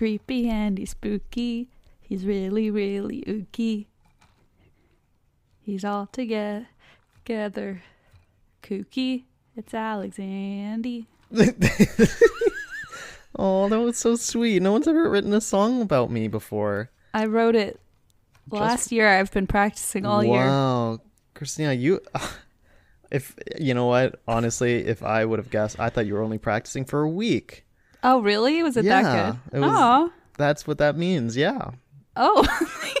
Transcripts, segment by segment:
Creepy and he's spooky. He's really, really ooky. He's all toge- together kooky. It's Alexandy. oh, that was so sweet. No one's ever written a song about me before. I wrote it last year. I've been practicing all year. Wow, Christina, you. If you know what, honestly, if I would have guessed, I thought you were only practicing for a week. Oh, really? Was it Yeah, that it good? was- Oh. That's what that means. Yeah. Oh.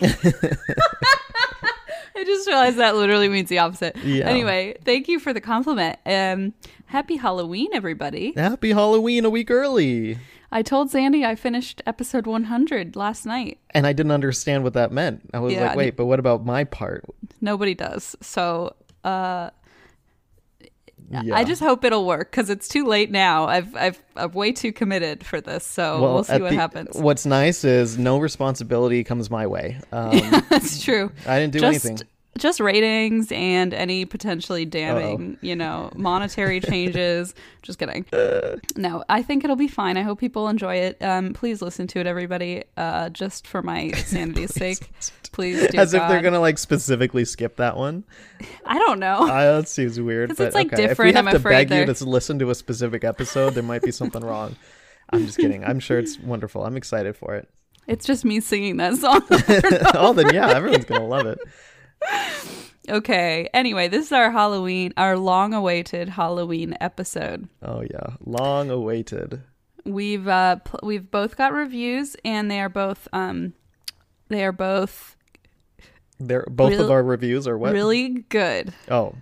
I just realized that literally means the opposite. Yeah. Anyway, thank you for the compliment. Um, happy Halloween, everybody. Happy Halloween a week early. I told Sandy I finished episode 100 last night. And I didn't understand what that meant. I was Yeah, like, wait, but what about my part? Nobody does. So uh, Yeah. I just hope it'll work because it's too late now. I've, I've, I'm way too committed for this. So well, we'll see what the- happens. What's nice is no responsibility comes my way. Um, That's true. I didn't do just, anything. Just ratings and any potentially damning, you know, monetary changes. Just kidding. no, I think it'll be fine. I hope people enjoy it. Um, please listen to it, everybody. Uh, just for my sanity's sake, please. Dear As if they're gonna like specifically skip that one. I don't know. Uh, that seems weird. it's, like, okay. different, If we have I'm to afraid beg you they're- to listen to a specific episode, there might be something wrong. I'm just kidding. I'm sure it's wonderful. I'm excited for it. it's just me singing that song. oh, then yeah, everyone's gonna love it. Okay. Anyway, this is our Halloween, our long-awaited Halloween episode. Oh yeah, long awaited. We've uh pl- we've both got reviews, and they are both um they are both They're both of our reviews are what? really good. Oh,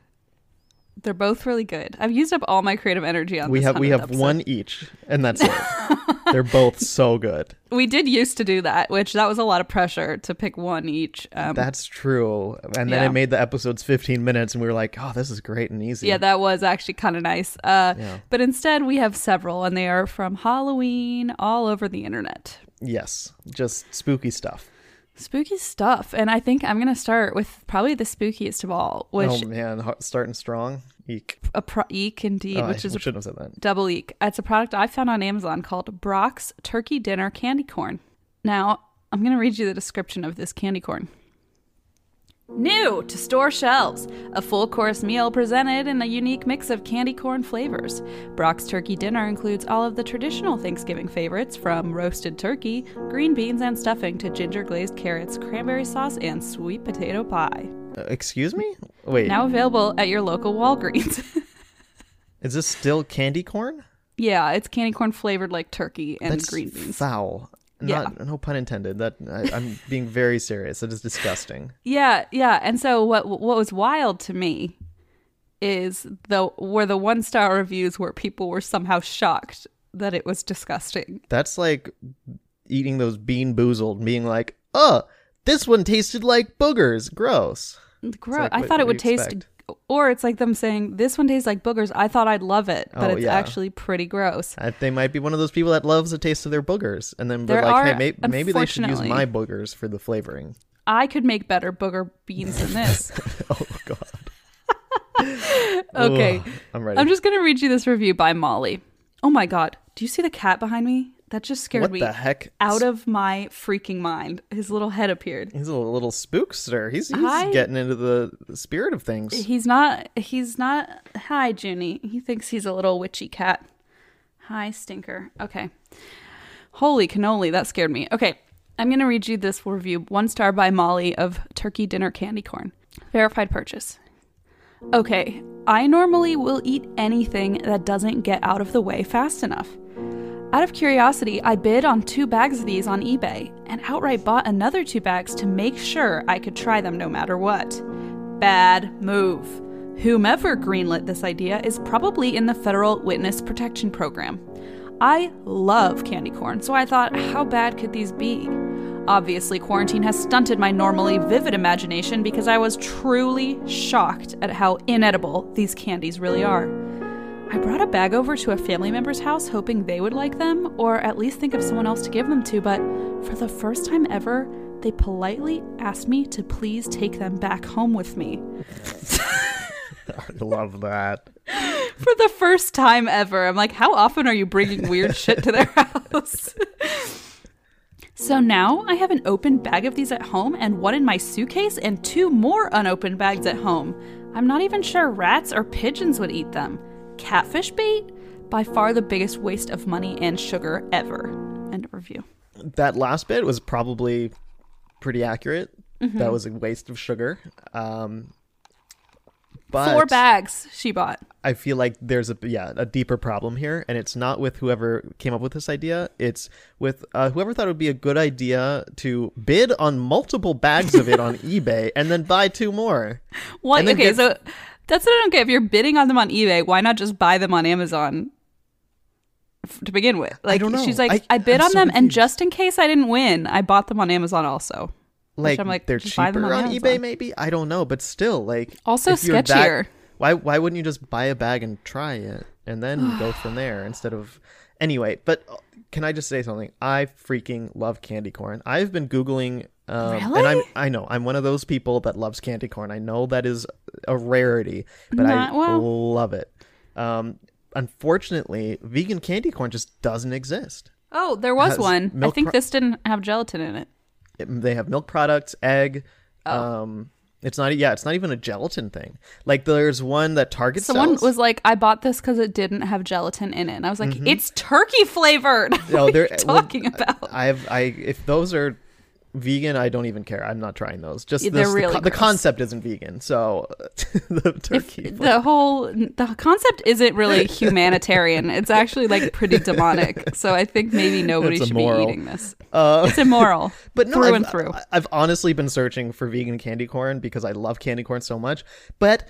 They're both really good. I've used up all my creative energy on we this have we have episode. one each, and that's it. They're both so good. We did used to do that, which that was a lot of pressure to pick one each. Um, That's true. And then Yeah. it made the episodes 15 minutes, and we were like, oh, this is great and easy. yeah, that was actually kind of nice. Uh, Yeah. But instead, we have several, and they are from Halloween all over the internet. yes, just spooky stuff. Spooky stuff. And I think I'm going to start with probably the spookiest of all, which oh man, starting strong. Eek. a pro- eek indeed, Oh, I which is a shouldn't have said that. double eek. It's a product I found on Amazon called Brach's Turkey Dinner Candy Corn. Now, I'm going to read you the description of this candy corn. New to store shelves, a full course meal presented in a unique mix of candy corn flavors. Brach's Turkey Dinner includes all of the traditional Thanksgiving favorites from roasted turkey, green beans and stuffing to ginger glazed carrots, cranberry sauce, and sweet potato pie. Uh, excuse me? Wait, Now available at your local Walgreens. is this still candy corn? yeah, it's candy corn flavored like turkey and That's green beans. foul. Yeah. Not, no pun intended. That I, I'm being very serious. That is disgusting. Yeah, yeah. And so what what was wild to me is the were the one star reviews where people were somehow shocked that it was disgusting. That's like eating those BeanBoozled, being like, "Oh, this one tasted like boogers. Gross." Gross. like, I what- thought it would taste expect? Or it's like them saying this one tastes like boogers. I thought I'd love it, but Oh, it's yeah. actually pretty gross. Uh, they might be one of those people that loves the taste of their boogers, and then they're like, are, "Hey, may- maybe they should use my boogers for the flavoring." I could make better booger beans than this. oh God. okay. Ugh, I'm ready. I'm just going to read you this review by Molly. Oh my god. Do you see the cat behind me? That just scared what me the heck? out of my freaking mind. His little head appeared. He's a little spookster. He's, he's Hi. getting into the the spirit of things. He's not. He's not. Hi, Junie. He thinks he's a little witchy cat. Hi, stinker. Okay. Holy cannoli, that scared me. Okay, I'm gonna read you this review. One star by Molly of Turkey Dinner Candy Corn. Verified purchase. Okay, I normally will eat anything that doesn't get out of the way fast enough. Out of curiosity, I bid on two bags of these on eBay and outright bought another two bags to make sure I could try them no matter what. bad move. Whomever greenlit this idea is probably in the Federal Witness Protection Program. I love candy corn, so I thought, how bad could these be? Obviously, quarantine has stunted my normally vivid imagination because I was truly shocked at how inedible these candies really are. I brought a bag over to a family member's house hoping they would like them, or at least think of someone else to give them to, but for the first time ever, they politely asked me to please take them back home with me. I love that. For the first time ever. I'm like, how often are you bringing weird shit to their house? so now I have an open bag of these at home and one in my suitcase and two more unopened bags at home. I'm not even sure rats or pigeons would eat them. Catfish bait? By far the biggest waste of money and sugar ever. End of review. That last bit was probably pretty accurate. Mm-hmm. That was a waste of sugar. Um, but Four bags she bought. I feel like there's a yeah a deeper problem here, and it's not with whoever came up with this idea. It's with uh, whoever thought it would be a good idea to bid on multiple bags of it on eBay and then buy two more. What? And Okay, get- so that's what I don't get. If you're bidding on them on eBay, why not just buy them on Amazon f- to begin with? Like don't know. she's like, I- I, bid I'm on so them, and just in case I didn't win, I bought them on Amazon also. Like, I'm like, they're cheaper on on, eBay, maybe I don't know, but still, like Also if you're that- sketchier. why why wouldn't you just buy a bag and try it and then go from there instead of anyway? But can I just say something? I freaking love candy corn. I've been googling. Um, And I'm Really? I know I'm one of those people that loves candy corn. I know that is a rarity, but Not- I well- love it. Um, unfortunately, vegan candy corn just doesn't exist. Oh, there was one. I think pro- this didn't have gelatin in it. It- they have milk products, egg. Oh. Um, it's not yeah, it's not even a gelatin thing. Like there's one that Target Someone sells. was like, I bought this because it didn't have gelatin in it. And I was like, it's turkey flavored. Mm-hmm. No, they're talking well, about? I've I if those are vegan, I don't even care. I'm not trying those. Just this, really the, co- the concept isn't vegan, so the If turkey. the whole the concept isn't really humanitarian. It's actually like pretty demonic. So I think maybe nobody should be eating this. Uh, It's immoral, but no, through I've, and through. I've honestly been searching for vegan candy corn because I love candy corn so much. But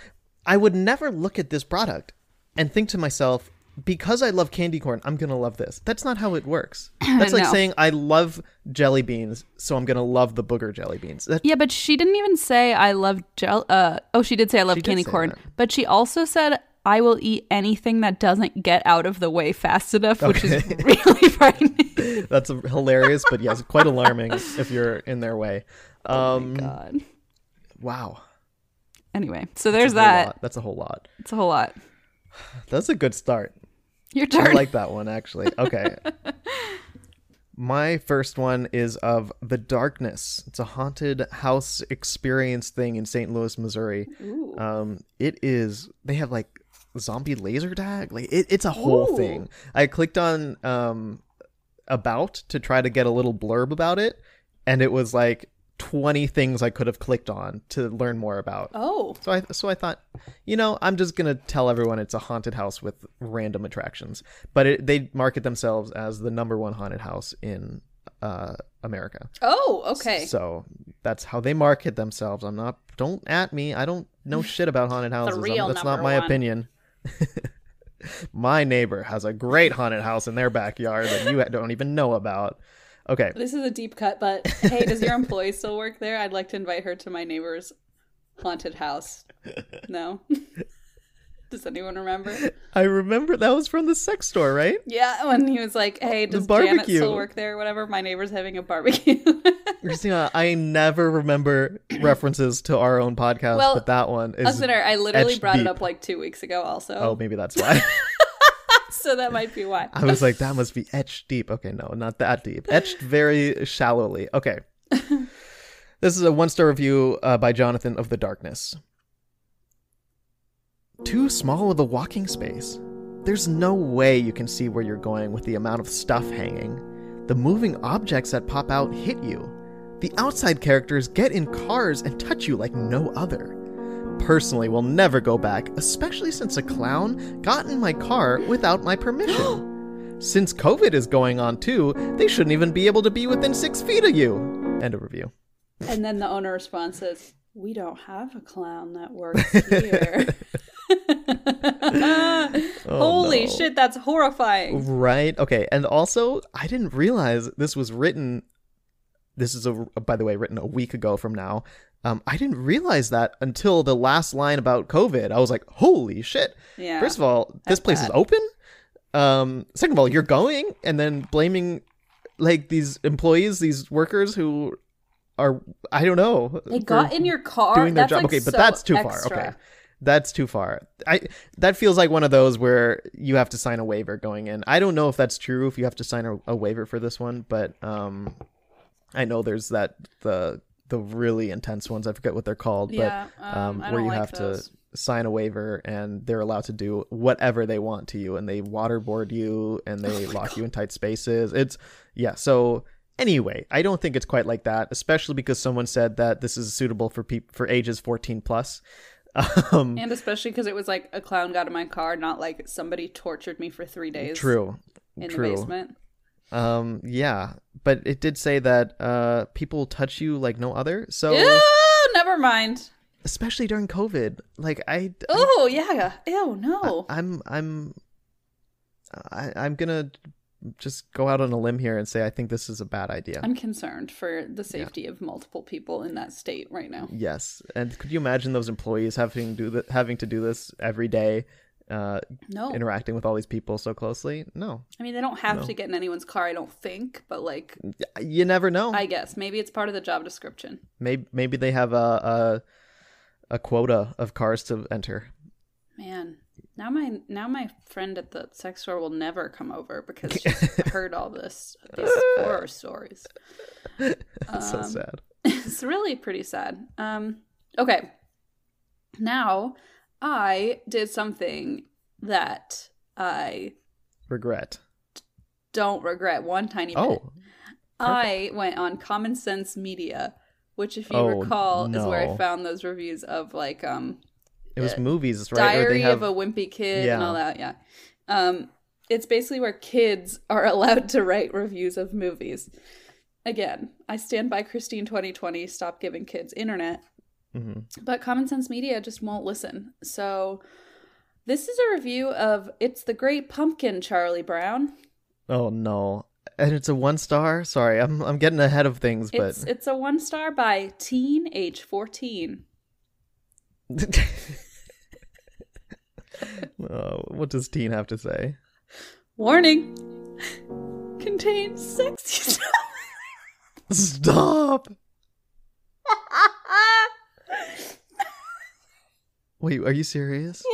I would never look at this product and think to myself, because I love candy corn, I'm gonna love this. That's not how it works. That's like No. saying I love jelly beans, so I'm gonna love the booger jelly beans. That, Yeah, but she didn't even say I love gel. Uh, oh, she did say I love She candy corn, that. but she also said I will eat anything that doesn't get out of the way fast enough, which is really frightening. that's hilarious, but yes, quite alarming if you're in their way. Um, God. wow, Anyway, so there's That's that. lot. That's a whole lot. It's a whole lot. That's a good start. Your I like that one actually. Okay. My first one is of The Darkness. It's a haunted house experience thing in St. Louis, Missouri. Um, it is. They have like zombie laser tag. Like it, it's a whole Ooh. thing. I clicked on um about to try to get a little blurb about it, and it was like twenty things I could have clicked on to learn more about. oh, So I so I thought, you know, I'm just gonna tell everyone it's a haunted house with random attractions. But it, they market themselves as the number one haunted house in uh, America. oh, okay. So that's how they market themselves. I'm not. Don't at me. I don't know shit about haunted houses. That's not my one. opinion. my neighbor has a great haunted house in their backyard that you don't even know about. Okay. This is a deep cut, but hey, does your employee still work there? I'd like to invite her to my neighbor's haunted house. No? does anyone remember? I remember that was from the sex store, right? Yeah, when he was like, hey, The does Janet barbecue. still work there? Whatever, my neighbor's having a barbecue. Christina, I never remember references to our own podcast, Well, but that one is. Listener, I literally brought it up like two weeks ago also. Oh, maybe that's why. so that might be why. I was like, that must be etched deep. Okay, no, not that deep. Etched very shallowly. Okay. This is a one star review uh, by Jonathan of the Darkness. Too small of a walking space. There's no way you can see where you're going with the amount of stuff hanging. The moving objects that pop out hit you. The outside characters get in cars and touch you like no other. Personally, will never go back, especially since a clown got in my car without my permission. Since COVID is going on too, they shouldn't even be able to be within six feet of you. End of review. And then the owner response says, We don't have a clown that works here. Oh, Holy no. shit, that's horrifying. Right. Okay. And also, I didn't realize this was written. This is a, by the way, written a week ago from now. Um, I didn't realize that until the last line about COVID. I was like, "Holy shit!" Yeah. First of all, this place is open. Um, second of all, you're going and then blaming like these employees, these workers who are I don't know. they got in your car. doing their that's job. like okay, but that's too extra. far. Okay. That's too far. I that feels like one of those where you have to sign a waiver going in. I don't know if that's true if you have to sign a, a waiver for this one, but um I know there's that the the really intense ones. I forget what they're called, Yeah, but um, um, where you like have those. to sign a waiver and they're allowed to do whatever they want to you and they waterboard you and they Oh lock you in tight spaces. It's yeah, so anyway, I don't think it's quite like that, especially because someone said that this is suitable for people for ages 14 plus. Um And especially because it was like a clown got in my car, not like somebody tortured me for three days true. in true. the basement. Um yeah, but it did say that uh people touch you like no other. So Ew, never mind. especially during COVID, like I Oh yeah. Ew, no. I'm I'm I, I'm gonna just go out on a limb here and say I think this is a bad idea. I'm concerned for the safety of multiple people in that state right now. yes, and could you imagine those employees having do th- having to do this every day, uh, No. interacting with all these people so closely? No, I mean, they don't have No. to get in anyone's car, I don't think, but like, you never know. I guess maybe it's part of the job description. Maybe maybe they have a a, a quota of cars to enter. Man, now my now my friend at the sex store will never come over because she's heard all this these horror stories. That's so Um, sad. it's really pretty sad. Um, okay, now I did something that I Regret. don't regret one tiny bit. Oh, I went on Common Sense Media, which, if you Oh, recall, is where I found those reviews of like um it was Uh, movies, right? Diary they have of a Wimpy Kid and all that. Yeah, um, it's basically where kids are allowed to write reviews of movies. Again, I stand by Christine 2020. Stop giving kids internet. Mhm. But Common Sense Media just won't listen. So this is a review of It's the Great Pumpkin, Charlie Brown. Oh no. And it's a one star. Sorry, I'm I'm getting ahead of things, but It's it's a one star by Teen Age 14. oh, what does Teen have to say? Warning contains sexy stuff. Stop. Wait, are you serious?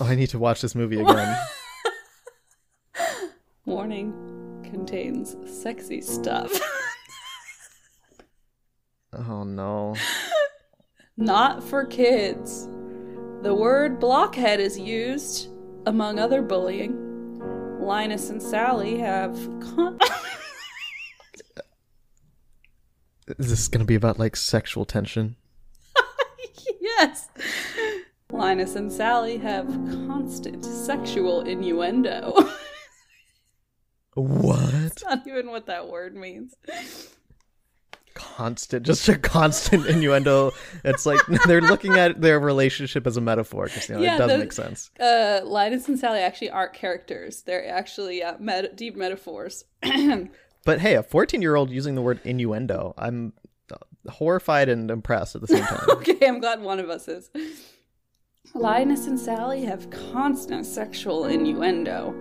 Oh, I need to watch this movie again. Warning contains sexy stuff. Oh no. Not for kids. The word blockhead is used, among other bullying. Linus and Sally have. Con- Is this gonna be about like sexual tension? yes! Linus and Sally have constant sexual innuendo. What? Not even what that word means. Constant, just a constant innuendo. It's like they're looking at their relationship as a metaphor, Christina. Yeah, it does make sense. Uh, Linus and Sally actually aren't characters. They're actually uh, deep metaphors. But hey, a 14 year old using the word innuendo, I'm uh, horrified and impressed at the same time. okay, I'm glad one of us is. Linus and Sally have constant sexual innuendo.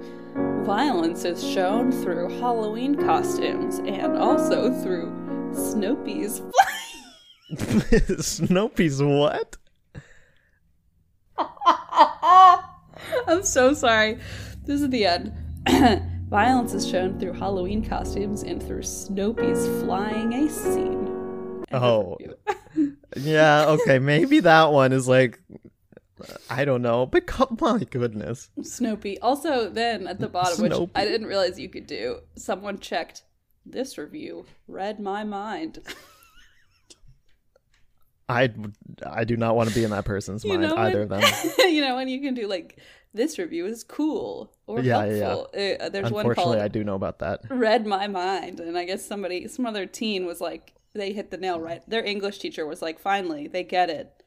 Violence is shown through Halloween costumes and also through Snoopy's. Snoopy's what? I'm so sorry. This is the end. Violence is shown through Halloween costumes and through Snoopy's flying ace scene. Oh. Yeah, okay, maybe that one is like, I don't know, but co- my goodness. Snoopy. Also, then at the bottom, which I didn't realize you could do, someone checked this review read my mind. I, I do not want to be in that person's You mind, either of them. you know, when you can do like this review is cool or Yeah, yeah, yeah. Uh, there's one Unfortunately, called I do know about that. read my mind, and I guess somebody, some other teen was like, they hit the nail right. Their English teacher was like, finally, they get it.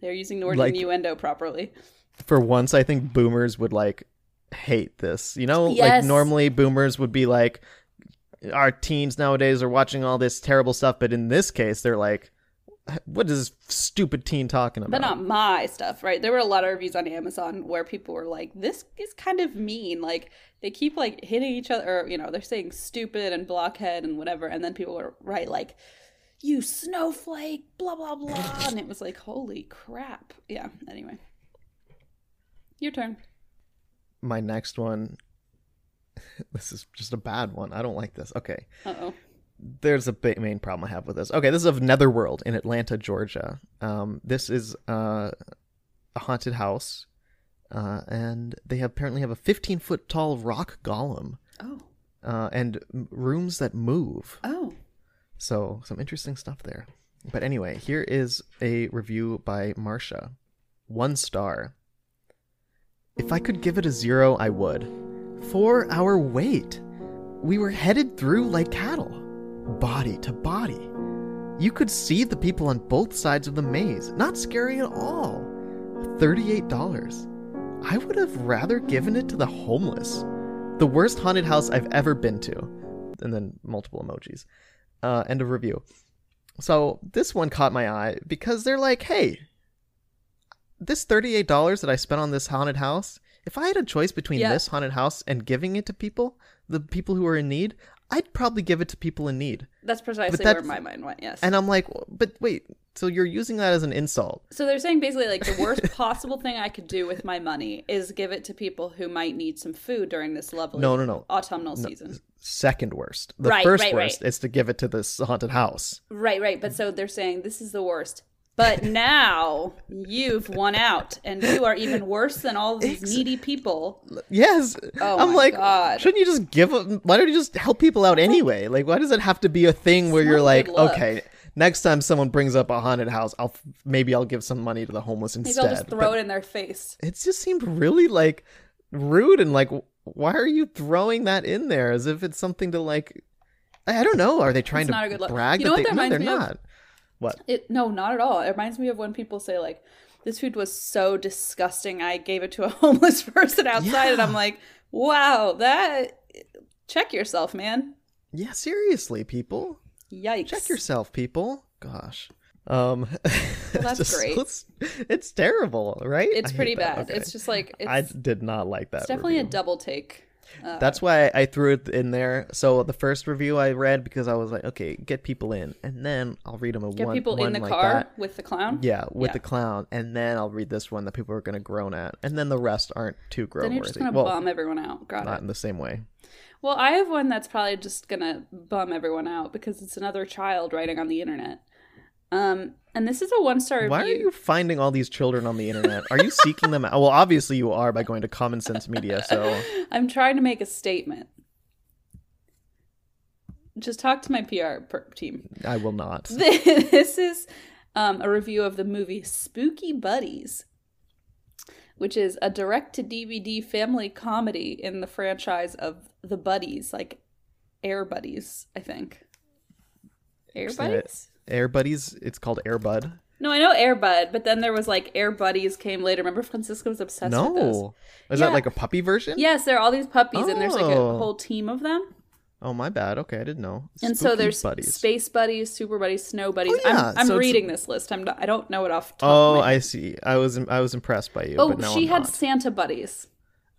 They're using the word Like- innuendo properly. For once, I think boomers would like hate this. You know, Yes. like normally boomers would be like, our teens nowadays are watching all this terrible stuff, but in this case, they're like, what is this stupid teen talking about? But not my stuff, right? There were a lot of reviews on Amazon where people were like, "This is kind of mean." Like they keep like hitting each other, or you know, they're saying stupid and blockhead and whatever, and then people were right like, "You snowflake," blah blah blah, and it was like, "Holy crap!" Yeah. Anyway, your turn. My next one. This is just a bad one. I don't like this. Okay. Uh oh. There's a big main problem I have with this. Okay, this is of Netherworld in Atlanta, Georgia. Um, this is uh, a haunted house, uh, and they have, apparently have a 15 foot tall rock golem Oh. uh, and rooms that move. Oh. So some interesting stuff there. But anyway, here is a review by Marsha. One star. If I could give it a zero, I would. Four hour wait. We were headed through like cattle, body to body. You could see the people on both sides of the maze. Not scary at all. $38. I would have rather given it to the homeless. The worst haunted house I've ever been to. And then multiple emojis. Uh, end of review. So this one caught my eye because they're like, hey, this $38 that I spent on this haunted house, if I had a choice between Yeah. this haunted house and giving it to people, the people who are in need, I'd probably give it to people in need. That's precisely that's- where my mind went. Yes. And I'm like, but wait, so you're using that as an insult? So they're saying basically like the worst possible thing I could do with my money is give it to people who might need some food during this lovely No, no, no. autumnal season. Second worst. The Right, first right, worst right. is to give it to this haunted house. Right, right. But so they're saying this is the worst. But now you've won out, and you are even worse than all these Ex- needy people. Yes. Oh I'm my like, God. shouldn't you just give them? Why don't you just help people out anyway? Like, why does it have to be a thing where It's you're like, okay, next time someone brings up a haunted house, I'll maybe I'll give some money to the homeless Maybe instead. I'll just throw But it in their face. it just seemed really like rude and like, why are you throwing that in there as if it's something to like? I don't know. Are they trying It's to not a good look. brag You know that what that No, reminds they're me of? What? It no, not at all. It reminds me of when people say like, "This food was so disgusting, I gave it to a homeless person outside," and I'm like, "Wow, that check yourself, man. Yeah, seriously, people. Yikes." Check yourself, people. Gosh. Um, that's just- great. It's, it's terrible, right? It's I pretty bad. Okay. It's just like it's, I did not like that. it's definitely a double take. Uh, That's why I threw it in there. So the first review I read because I was like, okay, get people in, and then I'll read them a get one, people one in the like car that. with the clown. Yeah, with Yeah. the clown, and then I'll read this one that people are going to groan at, and then the rest aren't too groan Then you're just gonna well, bum everyone out. Got not it. in the same way. Well, I have one that's probably just gonna bum everyone out because it's another child writing on the internet. Um, and this is a one star review. Why are you finding all these children on the internet? Are you seeking them out? Well, obviously you are by going to Common Sense Media. So I'm trying to make a statement. Just talk to my PR team. I will not. this is um, a review of the movie Spooky Buddies, which is a direct to DVD family comedy in the franchise of The Buddies, like Air Buddies, I think. Air Buddies? Air Buddies. It's called Air Bud. No, I know Air Bud, but then there was like Air Buddies came later. Remember Francisco was obsessed with those. No, is Yeah. that like a puppy version? Yes, there are all these puppies, and there's like a Oh. whole team of them. Oh my bad. Okay, I didn't know. And so there's buddies. space buddies, super buddies, snow buddies. Oh, yeah, I'm, I'm so reading this list. I'm not, I don't know it off. Oh, I see. I was I was impressed by you. Oh, she had. Santa buddies.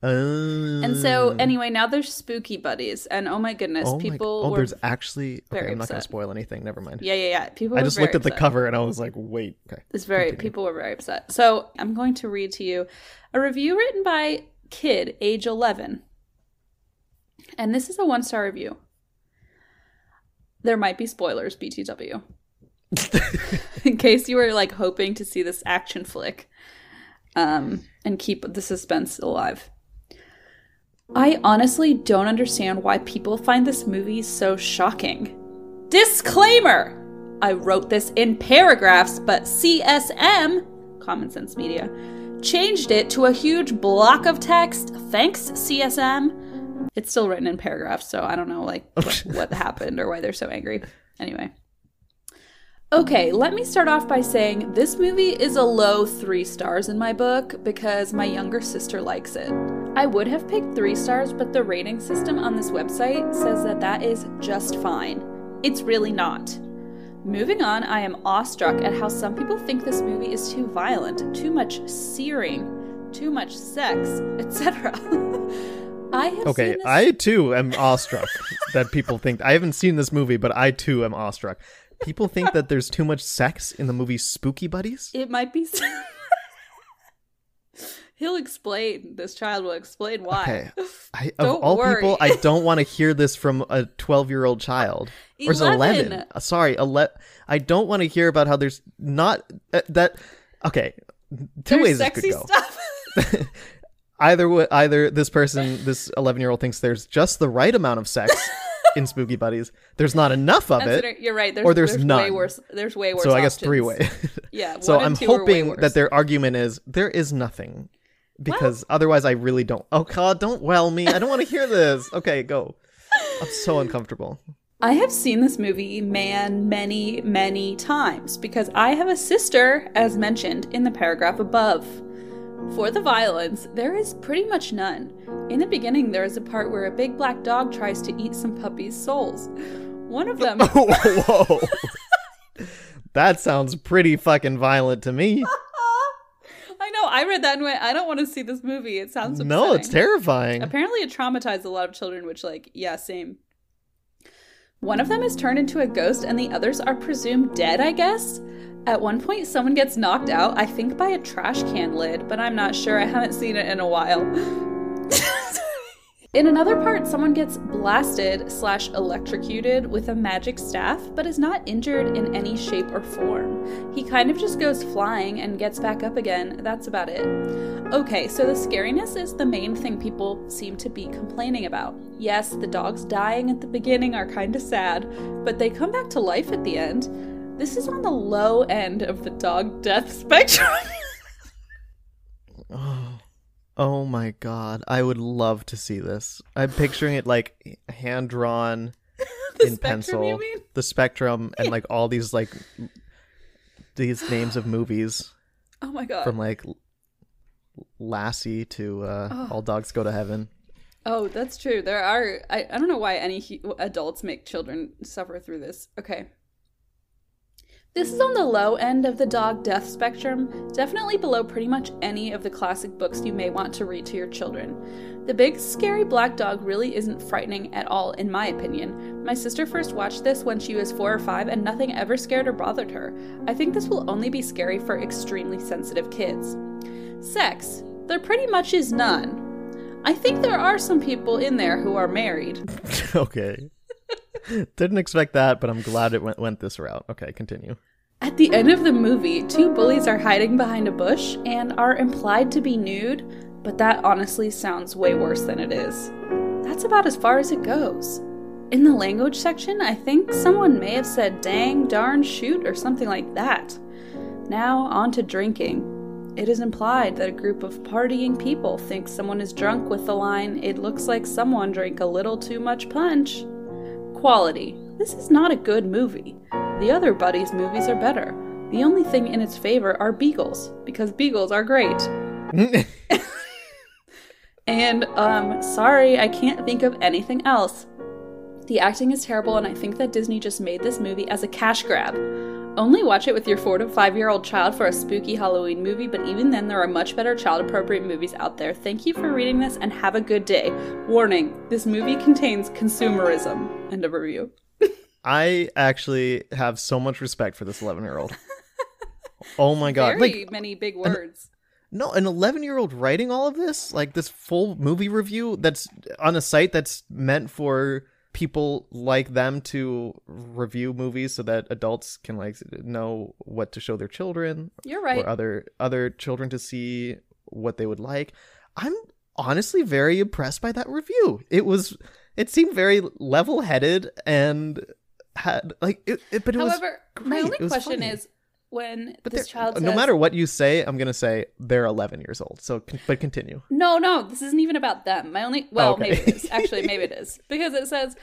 Oh. And so anyway, now there's spooky buddies, and oh my goodness, oh my- people oh, were there's actually. Okay, I'm not going to spoil anything. Never mind. yeah, yeah, yeah. People I just looked at the cover and I was like, wait. Okay. It's very people were very upset. So I'm going to read to you a review written by Kid, age 11, and this is a one star review. There might be spoilers, BTW. In case you were like hoping to see this action flick, um, and keep the suspense alive. I honestly don't understand why people find this movie so shocking. Disclaimer! I wrote this in paragraphs, but CSM, Common Sense Media, changed it to a huge block of text. Thanks, CSM. It's still written in paragraphs, so I don't know like what, what happened or why they're so angry. Anyway, Okay, let me start off by saying this movie is a low three stars in my book because my younger sister likes it. I would have picked three stars, but the rating system on this website says that that is just fine. It's really not. Moving on, I am awestruck at how some people think this movie is too violent, too much searing, too much sex, etc. I have Okay, seen this- I too am awestruck that people think I haven't seen this movie, but I too am awestruck. People think that there's too much sex in the movie Spooky Buddies. It might be. He'll explain. This child will explain why. Okay, I, of all worry. people, I don't want to hear this from a 12 year old child. Or is 11? 11. Uh, Sorry, 11. I don't want to hear about how there's not uh, that. Okay, two There's ways this could go. stuff. Either way, either this person, this 11 year old, thinks there's just the right amount of sex in Spooky Buddies. There's not enough of Consider- it. You're right. There's, or there's way none. worse. There's way worse. So I guess options. three way. Yeah. so I'm way hoping that their argument is there is nothing. Because otherwise I really don't. Oh god, don't well me. I don't want to hear this. Okay, go. I'm so uncomfortable. I have seen this movie, man, many, many times because I have a sister, as mentioned in the paragraph above. For the violence, there is pretty much none. In the beginning, there is a part where a big black dog tries to eat some puppies' souls. One of them. Oh, Whoa. that sounds pretty fucking violent to me. I know, I read that and went, I don't want to see this movie. It sounds upsetting. No, it's terrifying. Apparently, it traumatized a lot of children, which, like, yeah, same. One of them is turned into a ghost, and the others are presumed dead, I guess. At one point, someone gets knocked out, I think by a trash can lid, but I'm not sure. I haven't seen it in a while. in another part, someone gets blasted slash electrocuted with a magic staff, but is not injured in any shape or form. He kind of just goes flying and gets back up again. That's about it. Okay, so the scariness is the main thing people seem to be complaining about. Yes, the dogs dying at the beginning are kind of sad, but they come back to life at the end. This is on the low end of the dog death spectrum. Oh. Oh my god, I would love to see this. I'm picturing it like hand drawn in spectrum, pencil, you mean? the spectrum, and like all these like these names of movies Oh my god. from like Lassie to uh, Oh. All Dogs Go to Heaven. Oh, that's true. There are. I, I don't know why any hu- adults make children suffer through this. Okay. This is on the low end of the dog death spectrum, definitely below pretty much any of the classic books you may want to read to your children. The big, scary black dog really isn't frightening at all, in my opinion. My sister first watched this when she was four or five, and nothing ever scared or bothered her. I think this will only be scary for extremely sensitive kids. Sex. There pretty much is none. I think there are some people in there who are married. okay. Didn't expect that, but I'm glad it went, went this route. Okay, continue. At the end of the movie, two bullies are hiding behind a bush and are implied to be nude, but that honestly sounds way worse than it is. That's about as far as it goes. In the language section, I think someone may have said dang, darn, shoot, or something like that. Now, on to drinking. It is implied that a group of partying people thinks someone is drunk with the line, it looks like someone drank a little too much punch. Quality. This is not a good movie. The other Buddies movies are better. The only thing in its favor are beagles, because beagles are great. And, um, sorry, I can't think of anything else. The acting is terrible, and I think that Disney just made this movie as a cash grab. Only watch it with your four to five year old child for a spooky Halloween movie, but even then, there are much better child appropriate movies out there. Thank you for reading this and have a good day. Warning this movie contains consumerism. End of review. I actually have so much respect for this 11 year old. Oh my god. Very Like, many big words. no, an 11 year old writing all of this? Like, this full movie review that's on a site that's meant for people like them to review movies so that adults can, like, know what to show their children You're right. or other other children to see what they would like. I'm honestly very impressed by that review. It was it seemed very level-headed and had like it, it but it However, was my only question funny. is when but this child says, no matter what you say, I'm to say they're 11 years old. So but continue. No, no, this isn't even about them. My only well, Okay. maybe it is. Actually, maybe it is. Because it says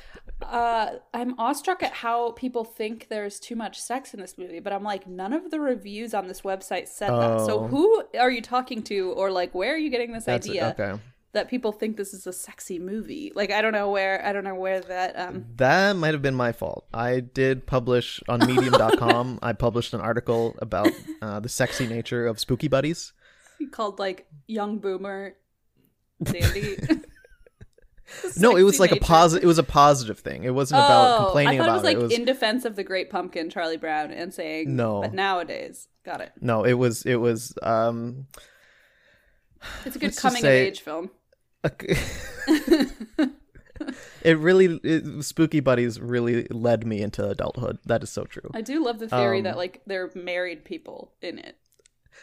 Uh, I'm awestruck at how people think there's too much sex in this movie, but I'm like, none of the reviews on this website said that. So Oh. who are you talking to, or like, where are you getting this That's idea okay. That people think this is a sexy movie? Like, I don't know where, I don't know where that. Um, That might have been my fault. I did publish on medium.com. I published an article about uh, the sexy nature of spooky buddies. called like young boomer Sandy. No, it was like a nature. positive it was a positive thing. It wasn't about Oh, complaining I thought about it was like in defense of the Great Pumpkin, Charlie Brown, and saying No. But nowadays, got it. No, it was it was um It's a good coming say- of age film. it really it, spooky buddies really led me into adulthood. That is so true. I do love the theory Um, that like they're married people in it.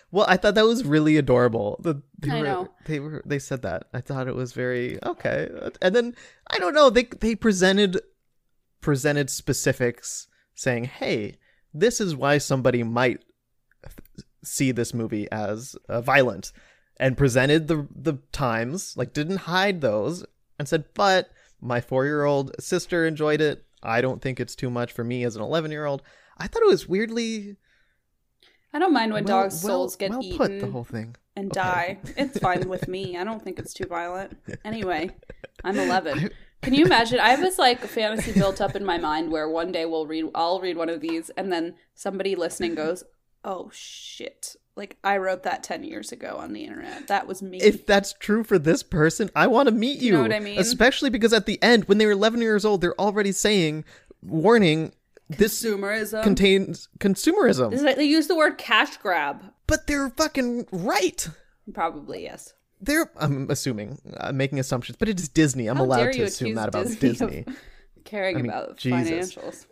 Well, I thought that was really adorable. The, they I were, know. they were they said that. I thought it was very okay. And then I don't know, they they presented presented specifics saying, "Hey, this is why somebody might see this movie as uh, violent." And presented the the times, like didn't hide those and said, "But my 4-year-old sister enjoyed it. I don't think it's too much for me as an 11-year-old." I thought it was weirdly I don't mind when well- dogs' well- souls get well eaten put the whole thing. and okay. die. It's fine with me. I don't think it's too violent. Anyway, I'm 11. Can you imagine? I have this like fantasy built up in my mind where one day we'll read, I'll read one of these, and then somebody listening goes, "Oh shit!" Like I wrote that 10 years ago on the internet. That was me. if that's true for this person, I want to meet you. know what I mean? Especially because at the end, when they were 11 years old, they're already saying, warning, this Consumerism. contains consumerism. Is it- they use the word cash grab. but they're fucking right. Probably yes. They're, I'm assuming, I'm making assumptions, but it's Disney. I'm How allowed to assume that about Disney Disney. Caring I mean, about Jesus. financials.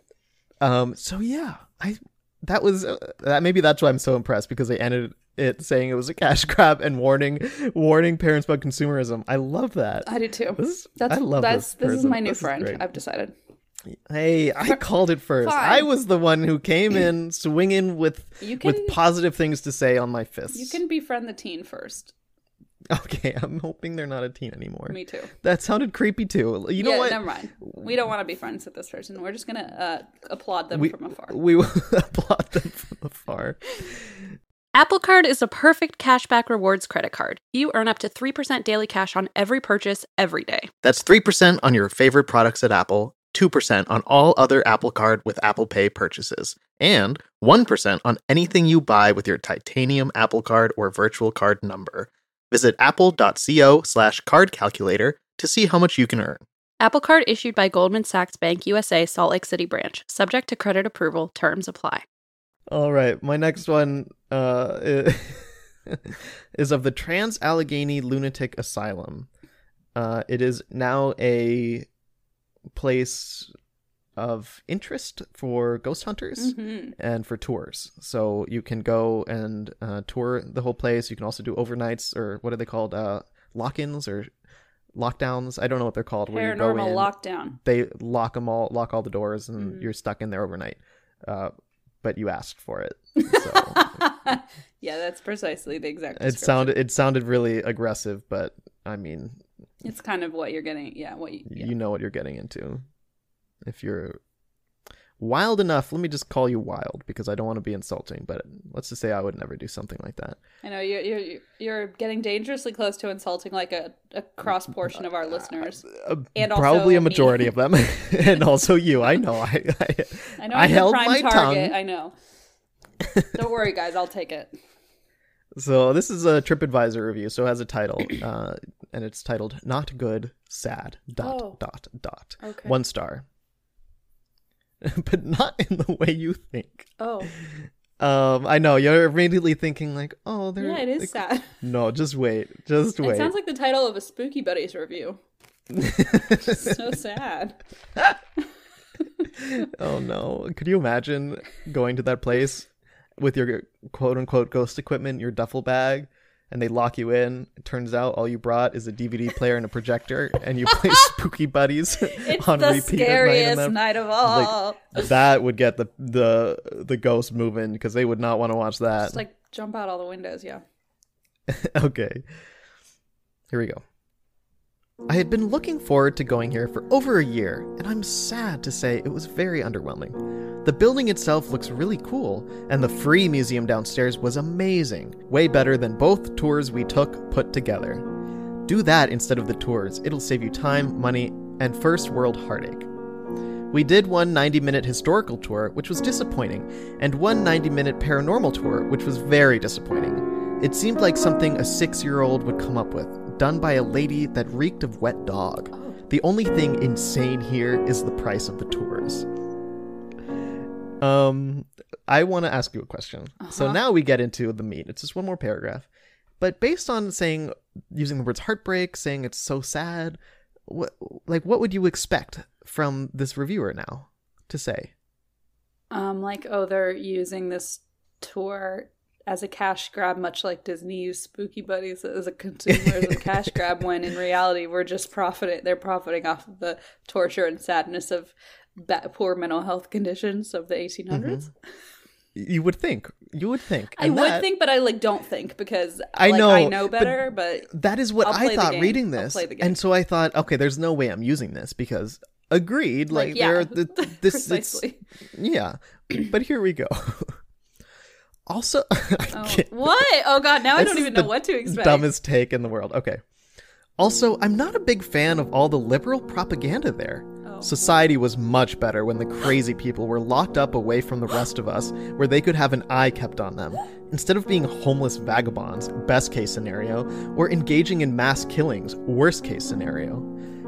Um, so yeah, I that was uh, that maybe that's why I'm so impressed because they ended it saying it was a cash grab and warning warning parents about consumerism. I love that. I do too. This- That's I love that's this this, is my new This friend. I've decided. Hey, I called it first. Fine. I was the one who came in swinging with You can with positive things to say on my fists. you can befriend the teen first. Okay, I'm hoping they're not a teen anymore. Me too. That sounded creepy too. You know yeah, what? never mind. We don't want to be friends with this person. We're just gonna uh, applaud them we from afar. we will applaud them from afar. Apple Card is a perfect cashback rewards credit card. You earn up to 3% daily cash on every purchase every day. That's 3% on your favorite products at Apple, 2% on all other Apple Card with Apple Pay purchases, and 1% on anything you buy with your titanium Apple Card or virtual card number. Visit apple.co slash card calculator to see how much you can earn. Apple Card issued by Goldman Sachs Bank USA Salt Lake City branch, subject to credit approval. Terms apply. All right, my next one uh, is of the Trans Allegheny Lunatic Asylum. Uh, it is now a place of interest for ghost hunters Mhm. and for tours. So you can go and uh, tour the whole place. You can also do overnights or what are they called? Uh, lock-ins or lockdowns? I don't know what they're called. Where you go Paranormal in, lockdown. they lock them all, lock all the doors, and Mhm. you're stuck in there overnight. Uh, but you asked for it. So yeah, that's precisely the exact. it sounded it sounded really aggressive, but I mean, It's kind of what you're getting. Yeah, what you. Yeah. you know what you're getting into. If you're wild enough, let me just call you wild because I don't want to be insulting, but let's just say I would never do something like that. I know you're you're you're getting dangerously close to insulting like a, a cross portion of our listeners. Uh, And also probably a me. majority of them, and also you. I know. I I, I know I held prime my target. tongue. I know. Don't worry, guys. I'll take it. So this is a TripAdvisor review, so it has a title, uh, and it's titled "Not Good, Sad." Dot Oh. dot dot. Okay. One star, but not in the way you think. Oh, Um, I know you're immediately thinking like, "Oh, they're yeah, it is like- sad. No, just wait, just wait. It sounds like the title of a Spooky Buddies review. So sad. oh no! Could you imagine going to that place with your quote unquote ghost equipment, your duffel bag, and they lock you in? It turns out all you brought is a DVD player and a projector, and you play Spooky Buddies It's on the repeat at night. scariest that, night of all. that would get the the the ghost moving because they would not want to watch that. Just like jump out all the windows. Yeah. okay, here we go. I had been looking forward to going here for over a year, and I'm sad to say it was very underwhelming. The building itself looks really cool, and the free museum downstairs was amazing, way better than both tours we took put together. Do that instead of the tours, it'll save you time, money, and first world heartache. We did one 90 minute historical tour, which was disappointing, and one 90 minute paranormal tour, which was very disappointing. It seemed like something a six year old would come up with, done by a lady that reeked of wet dog. Oh. The only thing insane here is the price of the tours. Um, I want to ask you a question. So now we get into the meat. It's just one more paragraph. But based on saying using the words heartbreak, saying it's so sad, what like what would you expect from this reviewer now to say? Um, like, oh, they're using this tour as a cash grab, much like Disney used Spooky Buddies as a consumer as a cash grab. When in reality, we're just profiting. They're profiting off of the torture and sadness of ba- poor mental health conditions of the 1800s. Mm-hmm. You would think. You would think. I would that- think, but I like don't think because I like, know, I know better. But, That is what I thought reading this. play the game. And so I thought, okay, there's no way I'm using this because agreed, like, like, yeah, there are the, this precisely. yeah. but here we go. also, Oh, what? Oh god, now I don't even know what to expect. dumbest take in the world. Okay. Also, I'm not a big fan of all the liberal propaganda there. Society was much better when the crazy people were locked up away from the rest of us, where they could have an eye kept on them, instead of being homeless vagabonds, best case scenario, or engaging in mass killings, worst case scenario.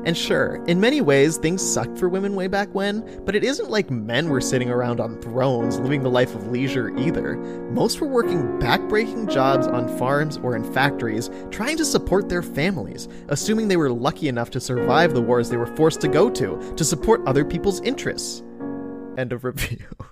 And sure, in many ways, things sucked for women way back when, but it isn't like men were sitting around on thrones living the life of leisure either. Most were working backbreaking jobs on farms or in factories, trying to support their families, assuming they were lucky enough to survive the wars they were forced to go to, to support other people's interests. End of review.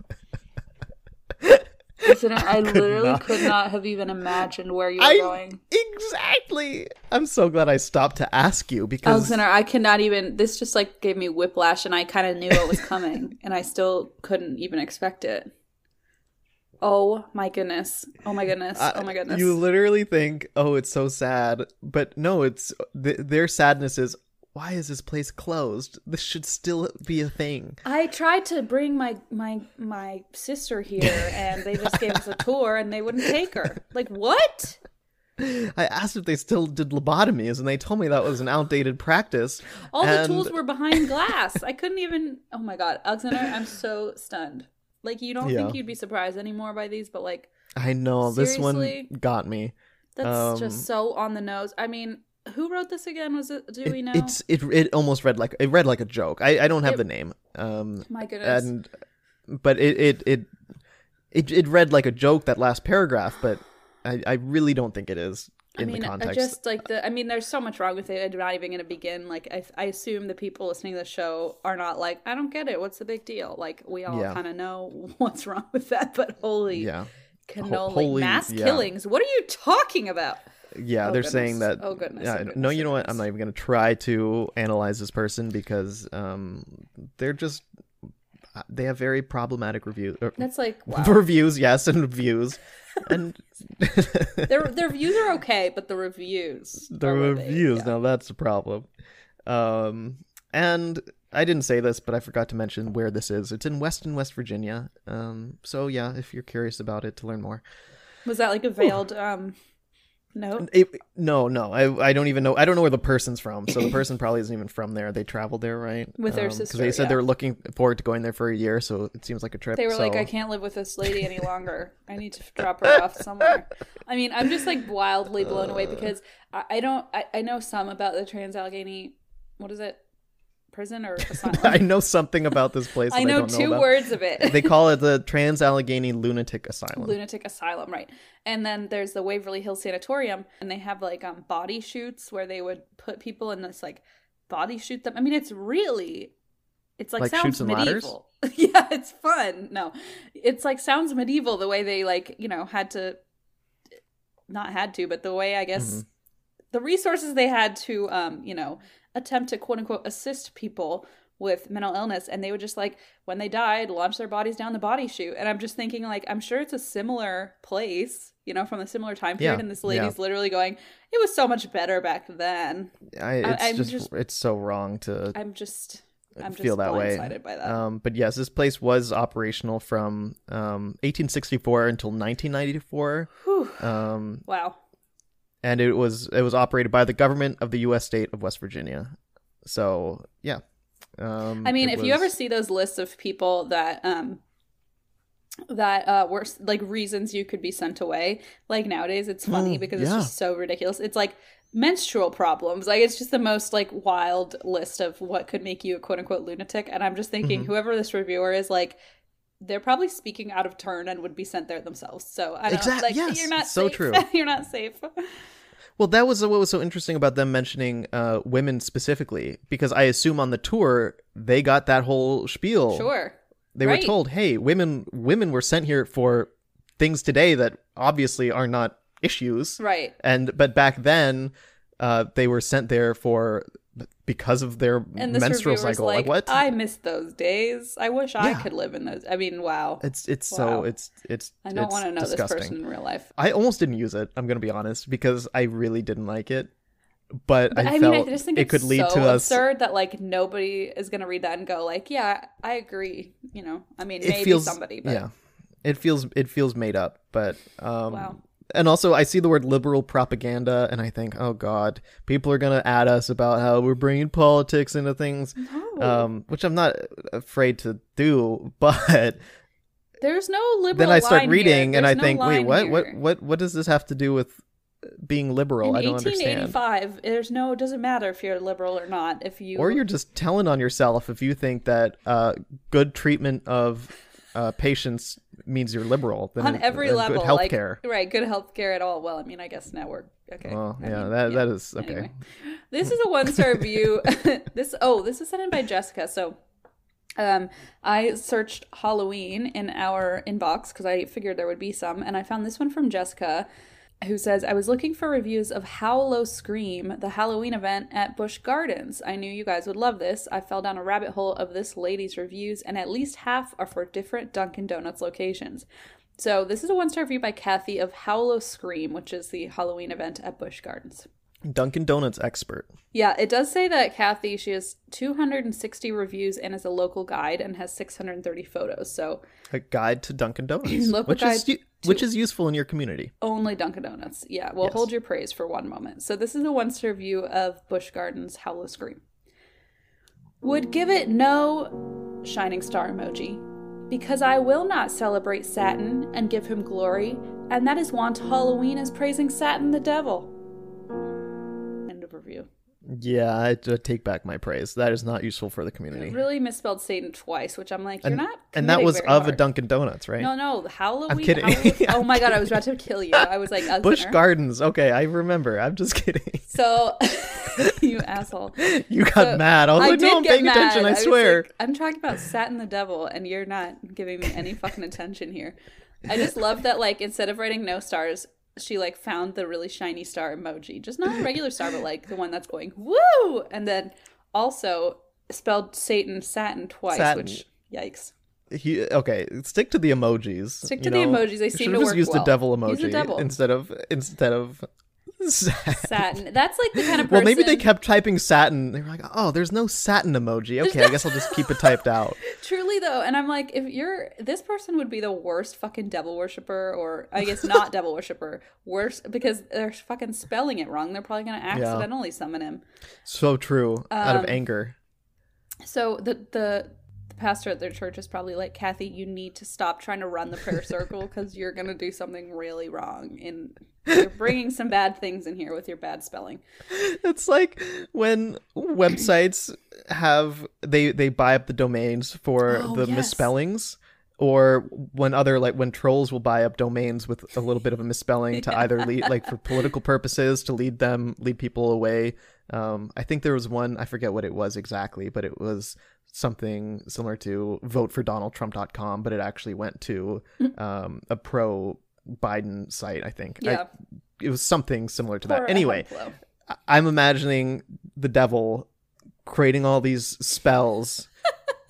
Listen, I literally not- could not have even imagined where you were I going. exactly. I'm so glad I stopped to ask you oh, because Alexander, I cannot even. This just like gave me whiplash, and I kind of knew it was coming, and I still couldn't even expect it. Oh my goodness! Oh my goodness! Oh my goodness! You literally think, "Oh, it's so sad," but no, it's th- their sadness is, "Why is this place closed? This should still be a thing." I tried to bring my my my sister here, and they just gave us a tour, and they wouldn't take her. Like what? I asked if they still did lobotomies, and they told me that was an outdated practice. All the And- tools were behind glass. I couldn't even. Oh my god, Alexander, I'm so stunned. Like you don't Yeah. think you'd be surprised anymore by these, but like I know this one got me. that's Um, just so on the nose. I mean, who wrote this again? Was it? Do It- we know? It's it. It almost read like it read like a joke. I I don't have It- the name. Um, my goodness. and but it it it it, it read like a joke that last paragraph, but I I really don't think it is I in mean, the I context. just like the. I mean, there's so much wrong with it. I'm not even going to begin. Like, I, I assume the people listening to the show are not like, I don't get it. What's the big deal? Like, we all Yeah. kind of know what's wrong with that. But holy yeah. cannoli, holy- mass yeah. killings. What are you talking about? Yeah, Oh, they're saying that. Oh, goodness. Yeah, Oh, no, goodness. you Oh, know what? I'm not even gonna try to analyze this person because um, they're just they have very problematic reviews. er, That's like wow. Reviews, yes, and views, and their their views are okay, but the reviews. the they- reviews. yeah. Now that's the problem. Um, and I didn't say this, but I forgot to mention where this is. It's in Weston, West Virginia. Um, so yeah, if you're curious about it to learn more. Was that like a veiled um It, no, no, I I don't even know. I don't know where the person's from. So the person probably isn't even from there. They traveled there, right? With their um, 'cause sister, Because they said yeah. they were looking forward to going there for a year. So it seems like a trip. They were like, I can't live with this lady any longer. I need to drop her off somewhere. I mean, I'm just like wildly blown away uh. because I, I don't, I, I know some about the Trans Allegheny, what is it, prison or asylum? I know something about this place. I know don't two about. words of it. They call it the Trans Allegheny Lunatic Asylum. lunatic asylum right and then there's the waverly hill sanatorium and they have like um body chutes where they would put people in this like body shoot them i mean it's really it's like, Like sounds Chutes and Ladders? medieval yeah it's fun no it's like sounds medieval the way they like you know had to not had to but the way i guess Mm-hmm. the resources they had to um you know attempt to quote unquote assist people with mental illness and they would just like when they died launch their bodies down the body chute and i'm just thinking like i'm sure it's a similar place you know from a similar time period Yeah, and this lady's yeah. literally going it was so much better back then I, it's I'm just, just- it's so wrong to i'm just i'm just feel that way. by that Um, but yes, this place was operational from um, 1864 until 1994, Whew. um, wow and it was it was operated by the government of the U.S. state of West Virginia. So yeah, um, I mean, if you ever see those lists of people that um that uh were like reasons you could be sent away, like nowadays it's funny Mm, because it's just so ridiculous. It's like menstrual problems. Like it's just the most like wild list of what could make you a quote unquote lunatic. And I'm just thinking Mhm. whoever this reviewer is like they're probably speaking out of turn and would be sent there themselves. So I don't Exact- like yes, you're not so safe. true. you're not safe. Well, that was what was so interesting about them mentioning uh, women specifically, because I assume on the tour they got that whole spiel. Sure. they right. were told, "Hey, women, women were sent here for things today that obviously are not issues." Right. And but back then, uh, they were sent there for because of their And menstrual cycle. like, Like, what? I miss those days. I wish I could live in those. I mean, wow. it's it's so it's it's. I don't want to know disgusting. this person in real life. I almost didn't use it. I'm gonna be honest because I really didn't like it. But, But I, I, mean, I just think it could lead so to us. absurd that like nobody is gonna read that and go like, yeah, I agree. You know, I mean, it maybe feels somebody, but yeah it feels it feels made up but um Wow. And also i see the word liberal propaganda and i think oh god people are gonna add us about how we're bringing politics into things No. um which i'm not afraid to do but there's no liberal. then i start reading and i no think wait what what here. what what does this have to do with being liberal In i don't understand 1885, there's no. It doesn't matter if you're liberal or not. If you or you're just telling on yourself if you think that uh, good treatment of uh, patients means you're liberal. On it- every level, good like right, good healthcare at all. Well, I mean, I guess now we're okay. well, yeah, mean, that that is okay. Anyway. This is a one star review. this oh, this is sent in by Jessica. So um I searched Halloween in our inbox because I figured there would be some, and I found this one from Jessica who says, I was looking for reviews of Howl-O-Scream, the Halloween event at Busch Gardens. I knew you guys would love this. I fell down a rabbit hole of this lady's reviews, and at least half are for different Dunkin' Donuts locations. So this is a one star review by Kathy of Howl-O-Scream, which is the Halloween event at Busch Gardens. Dunkin' Donuts expert. Yeah, it does say that Kathy, she has 260 reviews and is a local guide and has 630 photos. So A guide to Dunkin' Donuts, Local which is which is useful in your community. only Dunkin' Donuts. Yeah, well, Yes. hold your praise for one moment. So this is a one star review of Busch Gardens Howl-O-Scream. Would give it no shining star emoji because I will not celebrate Satin and give him glory, and that is want Halloween is praising Saturn the devil. Review. Yeah, I take back my praise. That is not useful for the community. Really misspelled Satan twice, which I'm like, you're and, not. and that was of a. Dunkin' Donuts, right? No, no, Halloween. I'm kidding. Halloween- oh my god, I was about to kill you. I was like, Busch. Gardens. Okay, I remember. I'm just kidding. So, you asshole. You got So, mad. I was like, did no, I'm paying mad. attention. I was swear. like, I'm talking about Satan the Devil, and you're not giving me any fucking attention here. I just love that, like, instead of writing no stars, she like found the really shiny star emoji, just not a regular star, but like the one that's going woo, and then also spelled Satan Satin twice, Satin. which yikes. He, okay, stick to the emojis. Stick you to the know? emojis, they You seem to just work used well. the devil the emoji devil. instead of instead of. Satin. That's like the kind of person. Well, maybe they kept typing satin. They were like, "Oh, there's no satin emoji. Okay, I guess I'll just keep it typed out." Truly though, and I'm like, if you're this person would be the worst fucking devil worshiper, or I guess not devil worshiper, worse because they're fucking spelling it wrong. They're probably gonna accidentally summon him. So true. out Um, of anger. So the the pastor at their church is probably like, Kathy, you need to stop trying to run the prayer circle because you're gonna do something really wrong, and you're bringing some bad things in here with your bad spelling. It's like when websites have they they buy up the domains for Oh, the yes. misspellings or when other like when trolls will buy up domains with a little bit of a misspelling to either lead like for political purposes to lead them lead people away. Um i think there was one i forget what it was exactly but it was something similar to vote for donaldtrump.com but it actually went to um a pro biden site i think. I- Yeah. it was something similar to that. Anyway I'm imagining the devil creating all these spells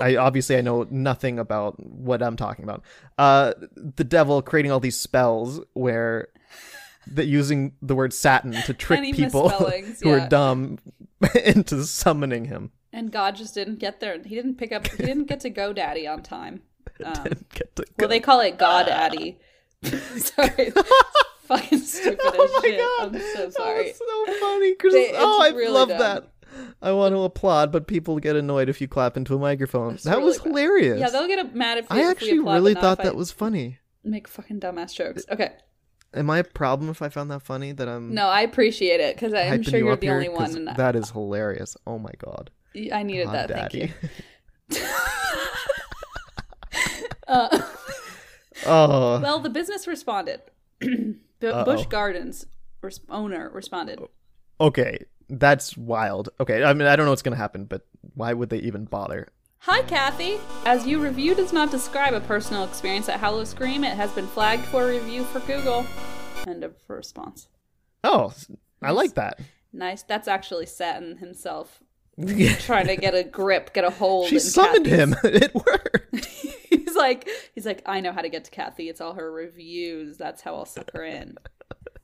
I obviously I know nothing about what I'm talking about. Uh, the devil creating all these spells where that using the word Satin to trick people who yeah. are dumb into summoning him. And God just didn't get there. He didn't pick up. He didn't get to go daddy on time. Um, Get to well, they call it GoDaddy. sorry, fucking stupid oh my shit. god, I'm so That sorry. was so funny. They- oh, I really love dumb. that. I want to applaud, but people get annoyed if you clap into a microphone. It's that really was bad. hilarious. Yeah, they'll get mad if, I actually applaud, really thought that was funny. make fucking dumbass jokes. Okay, Am I a problem if I found that funny? That I'm no, I appreciate it because I'm sure you you're the only one. and that is hilarious. Oh my god. I needed Hot that. daddy. Thank you. Uh, oh, well, the business responded. Bu- Busch Gardens res- owner responded. okay. That's wild. Okay, I mean, I don't know what's gonna happen, but why would they even bother? Hi, Kathy. As your review does not describe a personal experience at Howl-O-Scream, it has been flagged for review for Google. End of response. Oh, I like that. Nice. That's actually Satin himself trying to get a grip, get a hold. she summoned Kathy's- him. It worked. he's like, he's like, I know how to get to Kathy. It's all her reviews. That's how I'll suck her in.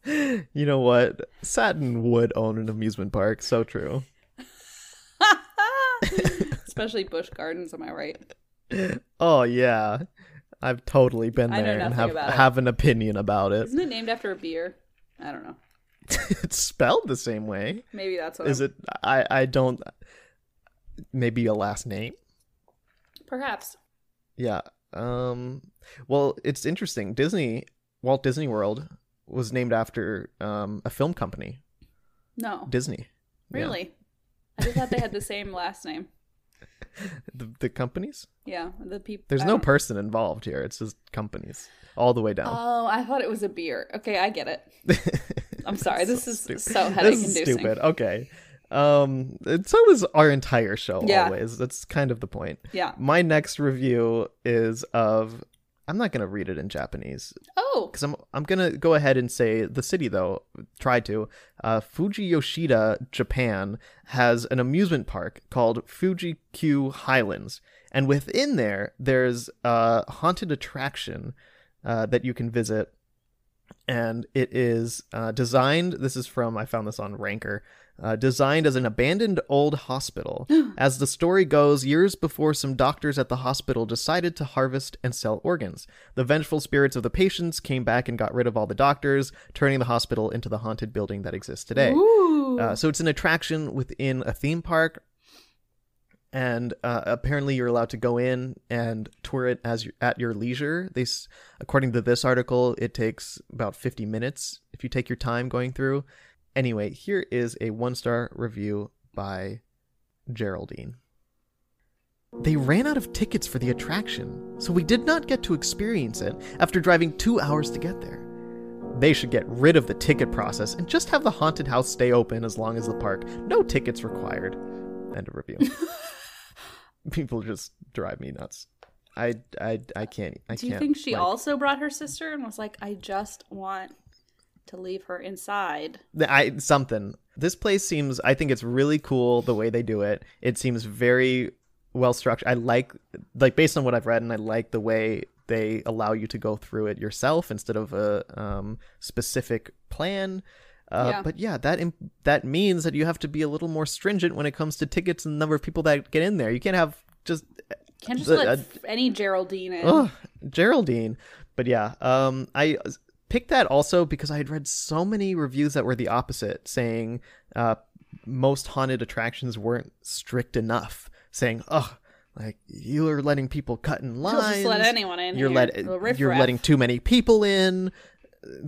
You know what? Satin would own an amusement park. So true. Especially Busch Gardens. Am I right? Oh yeah, I've totally been there and have have an opinion about it. Isn't it named after a beer? I don't know. it's spelled the same way. Maybe that's what. Is I'm- it? I I don't. Maybe a last name. Perhaps. Yeah. Um. Well, it's interesting. Disney, Walt Disney World, was named after um a film company, No. Disney. Yeah. Really? I just thought they had the same last name. The the companies. Yeah, the people. There's no person involved here. It's just companies all the way down. Oh, I thought it was a beer. Okay, I get it. I'm sorry. this is Stu- so headache this is inducing. stupid. Okay. Um. So is our entire show. Yeah. Always. That's kind of the point. Yeah. My next review is of. I'm not gonna read it in Japanese Oh, because I'm I'm gonna go ahead and say the city though. Try to. Uh, Fujiyoshida, Japan, has an amusement park called Fuji Q Highlands, and within there, there's a haunted attraction uh, that you can visit, and it is uh, designed. This is from I found this on Ranker. Uh, designed as an abandoned old hospital. As the story goes, years before some doctors at the hospital decided to harvest and sell organs, the vengeful spirits of the patients came back and got rid of all the doctors, turning the hospital into the haunted building that exists today. Uh, so it's an attraction within a theme park, and uh, apparently you're allowed to go in and tour it as you at your leisure. They, according to this article, it takes about 50 minutes if you take your time going through. Anyway, here is a one star review by Geraldine. They ran out of tickets for the attraction, so we did not get to experience it after driving two hours to get there. They should get rid of the ticket process and just have the haunted house stay open as long as the park. No tickets required. End of review. People just drive me nuts. I I I can't. I Do you can't, think she like- also brought her sister and was like, I just want to leave her inside? I something. This place seems. I think it's really cool the way they do it. It seems very well structured. I like like based on what I've read, and I like the way they allow you to go through it yourself instead of a um, specific plan. Uh, Yeah. But yeah, that im- that means that you have to be a little more stringent when it comes to tickets and the number of people that get in there. You can't have just Can't just The- let uh, any Geraldine in. Ugh, Geraldine. But yeah, um, I picked that also because I had read so many reviews that were the opposite, saying uh, most haunted attractions weren't strict enough, saying, "Oh, like you are letting people cut in You'll lines. just let anyone in. You're let you're letting too many people in."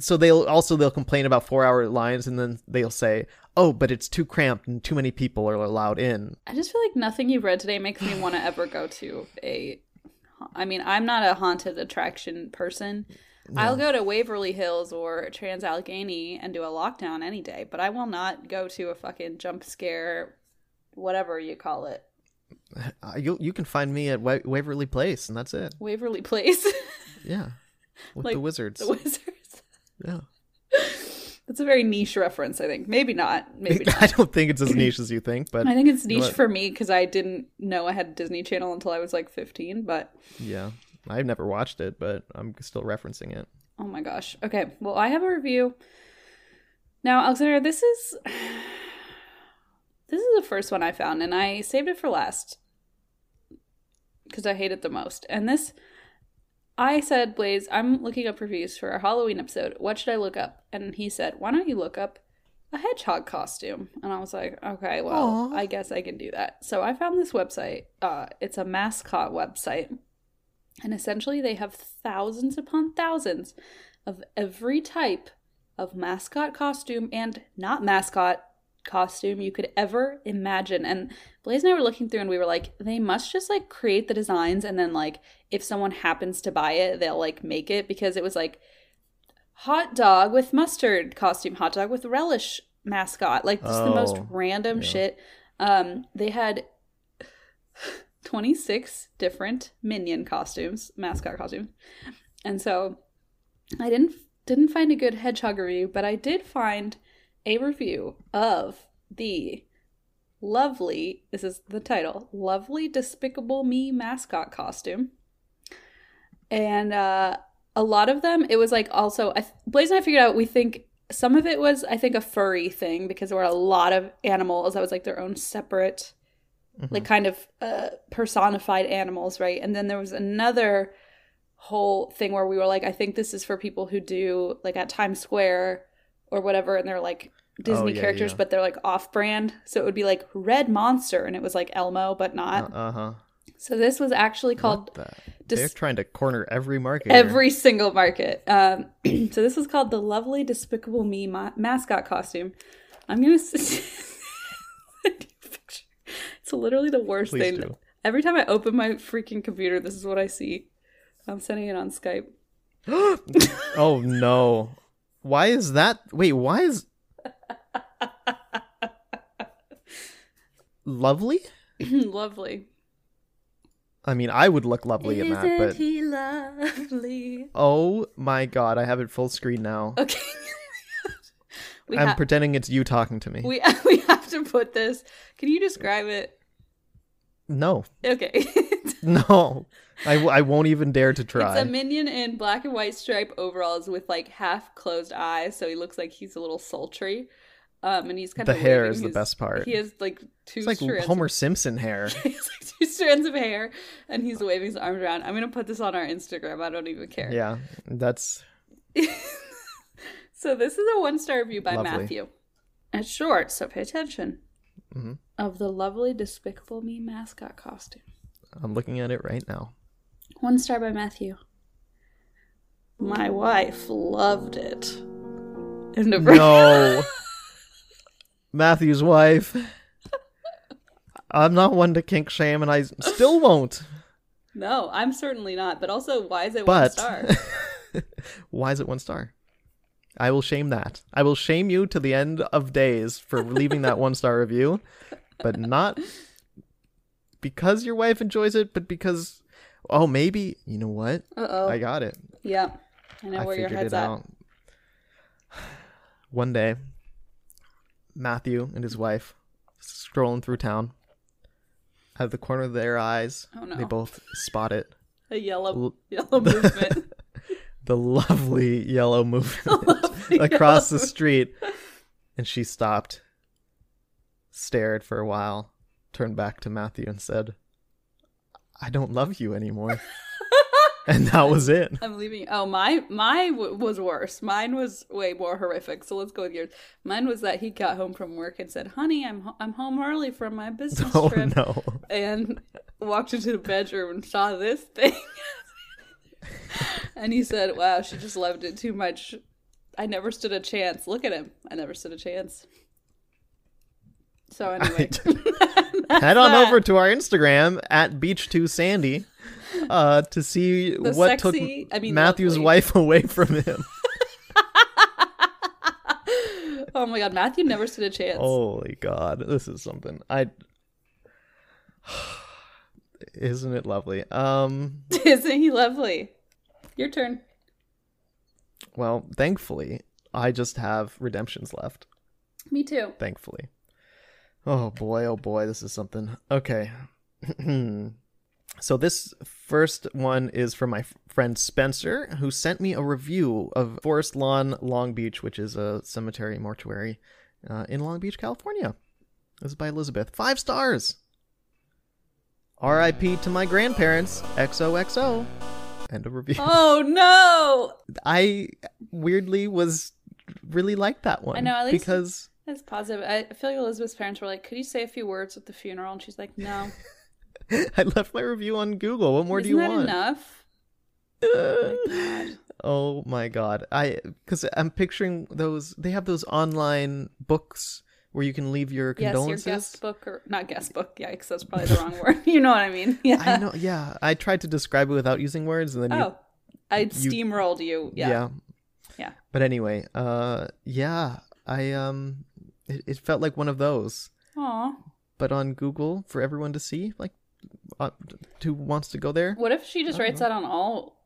So they'll also they'll complain about four hour lines, and then they'll say, "Oh, but it's too cramped and too many people are allowed in." I just feel like nothing you've read today makes me want to ever go to a. I mean, I'm not a haunted attraction person. I'll go to Waverly Hills or Trans Allegheny and do a lockdown any day, but I will not go to a fucking jump scare, whatever you call it, Uh, you you can find me at Wa- Waverly Place, and that's it. Waverly Place, Yeah, with Like the wizards. the wizards. Yeah. That's a very niche reference, I think. Maybe not. Maybe not. I don't think it's as niche as you think, but I think it's You know niche for me because I didn't know I had Disney Channel until I was like 15. But yeah, I've never watched it, but I'm still referencing it. oh my gosh. Okay, well, I have a review. Now, Alexander, this is this is the first one I found, and I saved it for last because I hate it the most. And this, I said, Blaze, I'm looking up reviews for our Halloween episode. What should I look up? And he said, Why don't you look up a hedgehog costume? And I was like, Okay, well, Aw. I guess I can do that. So I found this website. Uh, it's a mascot website. And essentially, they have thousands upon thousands of every type of mascot costume and not mascot costume you could ever imagine. And Blaze and I were looking through and we were like, they must just like create the designs and then like if someone happens to buy it, they'll like make it because it was like hot dog with mustard costume, hot dog with relish mascot, like just the most Oh, random yeah. shit. Um, they had 26 different minion costumes, mascot costumes. And so I didn't didn't find a good hedgehog review, but I did find a review of the lovely this is the title lovely despicable me mascot costume and uh a lot of them it was like also I, blaze and i figured out we think some of it was i think a furry thing because there were a lot of animals that was like their own separate like kind of uh personified animals right and then there was another whole thing where we were like i think this is for people who do like at times square or whatever and they're like disney Oh, yeah, characters yeah. but they're like off brand so it would be like red monster and it was like elmo but not Uh huh. so this was actually called the? Dis- They're trying to corner every market. every single market um so this was called the lovely despicable me ma- mascot costume i'm gonna s- send you a picture. It's literally the worst Please thing do. every time i open my freaking computer this is what i see i'm sending it on skype oh no. Why is that? Wait, why is lovely? lovely I mean, I would look lovely in that, Isn't but he lovely oh my god, I have it full screen now. okay we, I'm ha- pretending it's you talking to me. we, we have to put this can you describe it No, okay no, I, w- I won't even dare to try. It's a minion in black and white stripe overalls with like half closed eyes, so he looks like he's a little sultry. Um, and he's kind The of the hair is the best part. He has like two it's like strands. Homer Simpson hair. Of, he has like two strands of hair, and he's waving his arms around. I'm gonna put this on our Instagram. I don't even care. yeah, that's So this is a one star review by Lovely. Matthew. It's short, so pay attention. Mhm. Of the lovely Despicable Me mascot costume. I'm looking at it right now. One star by Matthew. My wife loved it. And a No. Matthew's wife. I'm not one to kink shame, and I still won't. No, I'm certainly not. But also, why is it But one star? why is it one star? I will shame that. I will shame you to the end of days for leaving that one star review, but not because your wife enjoys it, but because oh maybe you know what? Uh oh. I got it. Yeah, I know I where your head's it at. out. One day, Matthew and his wife strolling through town. Out of the corner of their eyes, Oh, no. they both spot it. A yellow, L- yellow movement. The lovely yellow movement across the street. And she stopped, stared for a while, turned back to Matthew and said, I don't love you anymore. and that was it. I'm leaving. Oh, my my w- was worse. Mine was way more horrific. So let's go with yours. Mine was that he got home from work and said, "Honey, I'm ho- I'm home early from my business Oh trip," no. and walked into the bedroom and saw this thing. and he said, "Wow, she just loved it too much. I never stood a chance. Look at him. I never stood a chance." So anyway, Head on that. over to our Instagram at Beach2Sandy uh, to see The what sexy- took I mean, Matthew's lovely. wife away from him. oh my god, Matthew never stood a chance. Holy God, this is something. I isn't it lovely? Um, Isn't he lovely? Your turn. Well, thankfully, I just have redemptions left, Me too. thankfully. Oh boy, oh boy, this is something. Okay. so this first one is from my f- friend Spencer, who sent me a review of Forest Lawn, Long Beach, which is a cemetery mortuary uh, in Long Beach, California. This is by Elizabeth. Five stars. R.I.P. to my grandparents. XOXO. End of review. Oh no! I weirdly was really like that one. I know, at least- because it's positive. I feel like Elizabeth's parents were like, "Could you say a few words at the funeral?" And she's like, "No." I left my review on Google. What more Isn't do you want? enough? God. oh my god. I cuz I'm picturing those they have those online books where you can leave your condolences. Yes, your guest book or not guest book. Yeah, because that's probably the wrong word. You know what I mean? Yeah. I know. Yeah, I tried to describe it without using words and then you Oh, I steamrolled you. Yeah. yeah. Yeah. But anyway, uh yeah, I um it, it felt like one of those. Aw. But on Google for everyone to see like uh, who wants to go there What if she just writes that on all?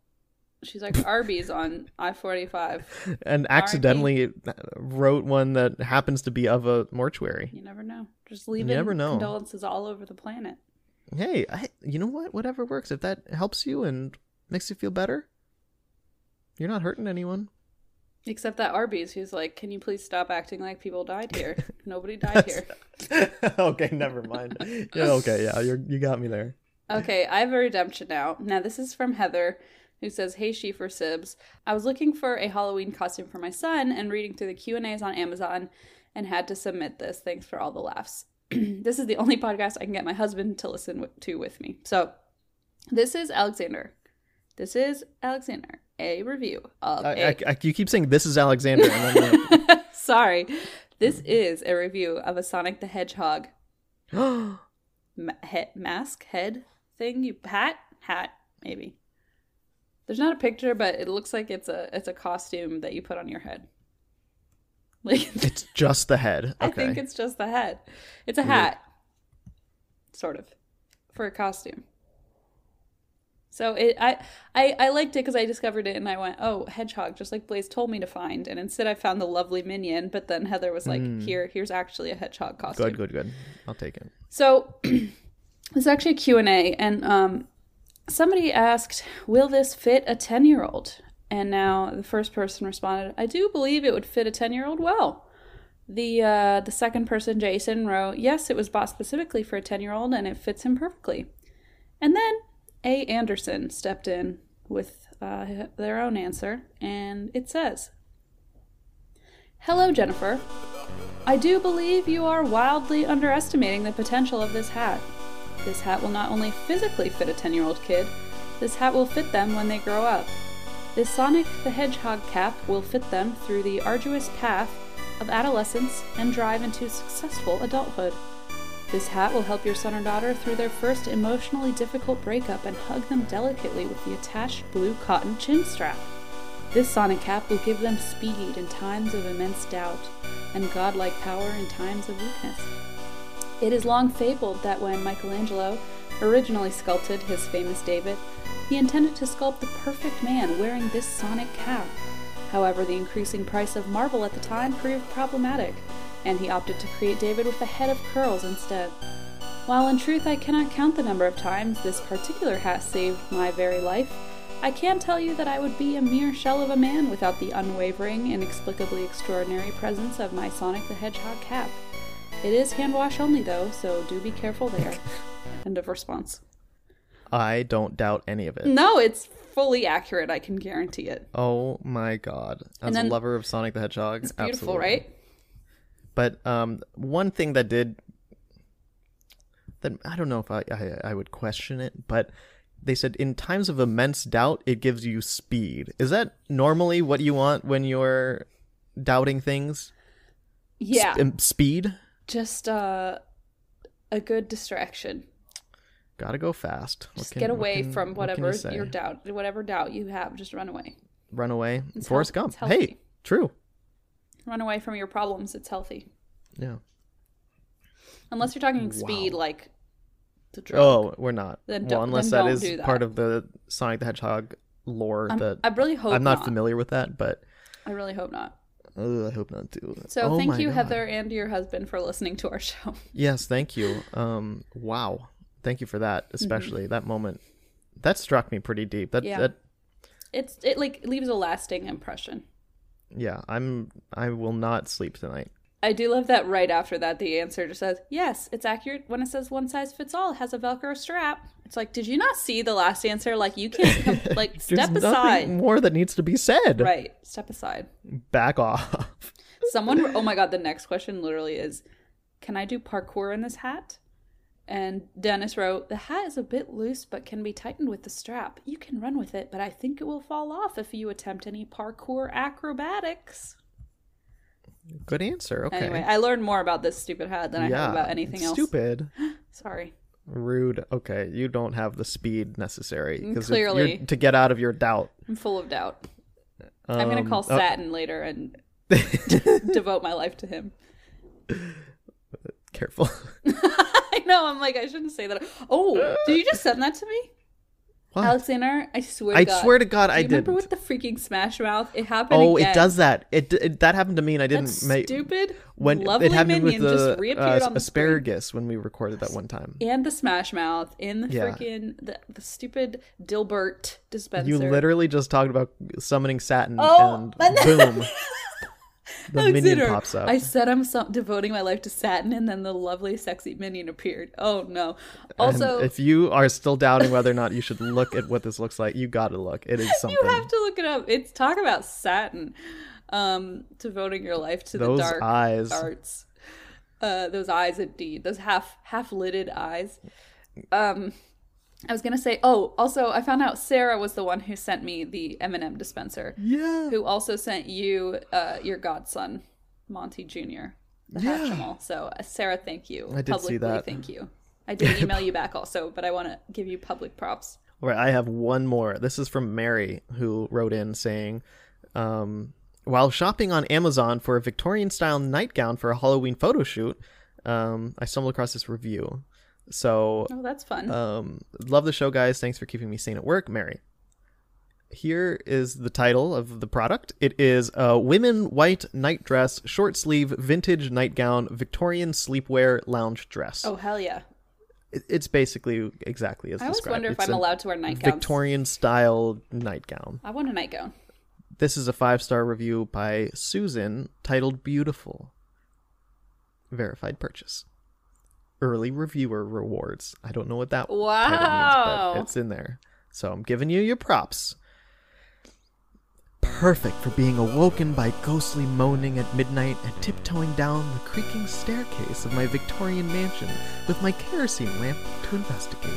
She's like Arby's on I forty five. and accidentally wrote one that happens to be of a mortuary. You never know. Just leave it. You never know. condolences all over the planet. Hey, I, you know what? Whatever works. If that helps you and makes you feel better, you're not hurting anyone. Except that Arby's, who's like, "Can you please stop acting like people died here? Nobody died here." okay, never mind. Yeah, okay, yeah, you you got me there. Okay, I have a redemption now. Now this is from Heather, who says, "Hey, she for Sibs. I was looking for a Halloween costume for my son and reading through the Q and A's on Amazon, and had to submit this. Thanks for all the laughs. this is the only podcast I can get my husband to listen w- to with me. So, this is Alexander. This is Alexander. A review of I, a I, I, you keep saying this is Alexander, then Sorry. This is a review of a Sonic the Hedgehog ma- he- mask head thing. You hat hat maybe. There's not a picture, but it looks like it's a it's a costume that you put on your head. Like it's just the head. I think it's just the head. It's a hat, sort of, for a costume. So it, I, I, I liked it because I discovered it and I went, oh, hedgehog, just like Blaze told me to find. And instead, I found the lovely minion. But then Heather was like, here, here's actually a hedgehog costume. good, good, good. I'll take it. So it's actually a Q&A and um, somebody asked, will this fit a 10-year-old? And now the first person responded, I do believe it would fit a 10-year-old well. The uh, the second person, Jason, wrote, yes, it was bought specifically for a 10-year-old and it fits him perfectly. And then A. Anderson stepped in with uh, their own answer, and it says, Hello, Jennifer. I do believe you are wildly underestimating the potential of this hat. This hat will not only physically fit a 10 year old kid, this hat will fit them when they grow up. This Sonic the Hedgehog cap will fit them through the arduous path of adolescence and drive into successful adulthood. This hat will help your son or daughter through their first emotionally difficult breakup and hug them delicately with the attached blue cotton chin strap. This sonic cap will give them speed in times of immense doubt and godlike power in times of weakness. It is long fabled that when Michelangelo originally sculpted his famous David, he intended to sculpt the perfect man wearing this sonic cap. However, the increasing price of marble at the time proved problematic, and he opted to create David with a head of curls instead. While in truth I cannot count the number of times this particular hat saved my very life, I can tell you that I would be a mere shell of a man without the unwavering, inexplicably extraordinary presence of my Sonic the Hedgehog cap. It is hand wash only though, so do be careful there. End of response. I don't doubt any of it. No, it's fully accurate, I can guarantee it. Oh my god! As then- a lover of Sonic the Hedgehog, It's beautiful, absolutely. right? But um, one thing that did that I don't know if I, I I would question it, but they said in times of immense doubt, it gives you speed. Is that normally what you want when you're doubting things? Yeah. S- um, speed. Just uh a good distraction. Gotta go fast. Just can- get away can- from what you whatever your doubt whatever doubt you have, just run away. Run away. It's Forrest health- Gump. Hey, true. Run away from your problems, it's healthy. Yeah. Unless you're talking speed like the drug. Oh, we're not. Then well, unless then that is that. part of the Sonic the Hedgehog lore I'm- that I really hope I'm not, not. familiar with that, but I really hope not. Ugh, I hope not too. So Oh thank you, God. Heather, and your husband for listening to our show. Yes, thank you. Um, wow, thank you for that, Mm-hmm. especially that moment. That struck me pretty deep. That Yeah. that It's it like leaves a lasting impression. yeah. I'm I will not sleep tonight. I do love that right after that the answer just says, Yes, it's accurate when it says one size fits all, it has a Velcro strap. It's like, did you not see the last answer? Like you can't com- like There's step nothing aside. more that needs to be said. Right. Step aside. Back off. Someone oh my god, the next question literally is, Can I do parkour in this hat? And Dennis wrote, The hat is a bit loose but can be tightened with the strap. You can run with it, but I think it will fall off if you attempt any parkour acrobatics. Good answer. Okay. Anyway, I learned more about this stupid hat than I have about anything else. Stupid. Sorry. Rude. Okay, you don't have the speed necessary because Clearly. to get out of your doubt. I'm full of doubt. I'm gonna Um, call oh, Satin later and devote my life to him. careful. I know. I'm like, I shouldn't say that. Oh, did you just send that to me, What? Alexander? I swear. To I God. swear to God, Do I you remember didn't. with the freaking Smash Mouth? It happened. Oh, again. it does that. It, it that happened to me, and I didn't make stupid. when lovely it happened minion with the just reappeared uh, on the screen. asparagus when we recorded that one time. and the Smash Mouth in the Yeah. freaking the, the stupid Dilbert dispenser. You literally just talked about summoning Satin, Oh, and boom, the minion pops up. I said I'm so- devoting my life to Satin, and then the lovely, sexy minion appeared. Oh no! Also, and if you are still doubting whether or not you should look at what this looks like, you gotta look. It is something. you have to look it up. It's talk about Satin, um, devoting your life to Those the dark eyes. arts. Uh, those eyes, indeed, those half half lidded eyes. Um, I was gonna say. Oh, also, I found out Sarah was the one who sent me the M&M dispenser. Yeah. who also sent you uh, your godson, Monty Jr. The Yeah. Hatchimal. So, uh, Sarah, thank you. I did see that. thank you. I did email you back also, but I want to give you public props. All right, I have one more. This is from Mary, who wrote in saying, um, while shopping on Amazon for a Victorian style nightgown for a Halloween photo shoot, um, I stumbled across this review. So, Oh, that's fun. um, love the show, guys. Thanks for keeping me sane at work, Mary. Here is the title of the product. It is a women white night dress, short sleeve, vintage nightgown, Victorian sleepwear lounge dress. oh, hell yeah. It's basically exactly as I always described. wonder if It's I'm allowed to wear nightgowns. Victorian style nightgown. I want a nightgown. This is a five star review by Susan titled Beautiful. Verified purchase. Early reviewer rewards. I don't know what that Wow. means, but it's in there. So I'm giving you your props. Perfect for being awoken by ghostly moaning at midnight and tiptoeing down the creaking staircase of my Victorian mansion with my kerosene lamp to investigate.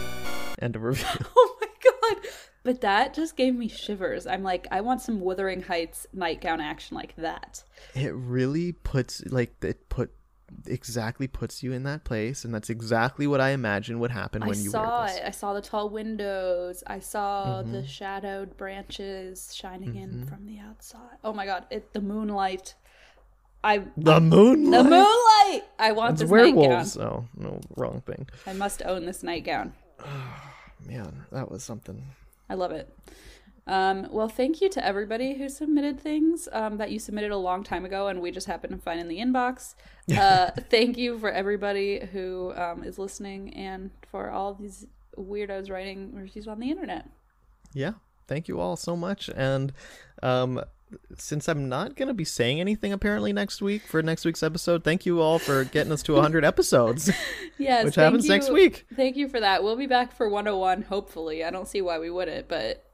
End of review. Oh my god. But that just gave me shivers. I'm like, I want some Wuthering Heights nightgown action like that. it really puts like it put exactly puts you in that place and that's exactly what i imagine would happen I when you saw it. I saw the tall windows. I saw Mm-hmm. the shadowed branches shining in from the outside. Oh my god! It the moonlight. I the moon the moonlight. I want it's this werewolves nightgown. oh no wrong thing I must own this nightgown. oh, man that was something I love it. Um, well, thank you to everybody who submitted things um, that you submitted a long time ago, and we just happened to find in the inbox. Uh, thank you for everybody who um, is listening, and for all these weirdos writing reviews on the internet. yeah thank you all so much and um since i'm not going to be saying anything apparently next week for next week's episode thank you all for getting us to 100 episodes Yes, Which happens next you- week. Thank you for that. We'll be back for 101, hopefully. I don't see why we wouldn't, but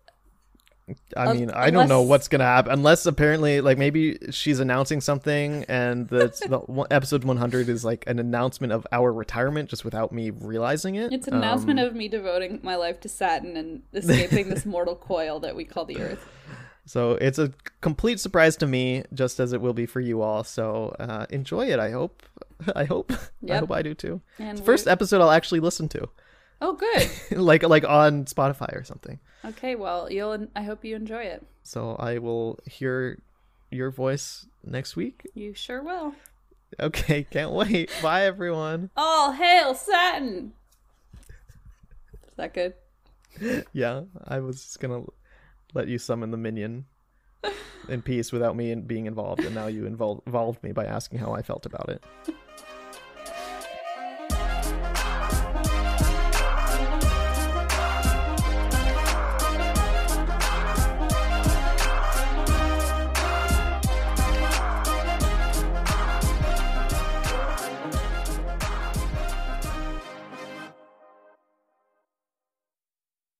I mean, I don't know what's gonna happen unless apparently, like maybe she's announcing something, and the, the episode 100 is like an announcement of our retirement, just without me realizing it. it's an announcement of me devoting my life to Saturn and escaping this mortal coil that we call the Earth. So it's a complete surprise to me, just as it will be for you all. So uh, enjoy it. I hope. I hope. I hope I do too. And It's the first episode I'll actually listen to, Oh, good. like like on Spotify or something. Okay, well, you'll. I hope you enjoy it. So I will hear your voice next week. You sure will. Okay, can't wait. Bye everyone. All hail Saturn! Is that good? Yeah, I was just gonna let you summon the minion. in peace without me being involved, and now you invol- involved me by asking how I felt about it.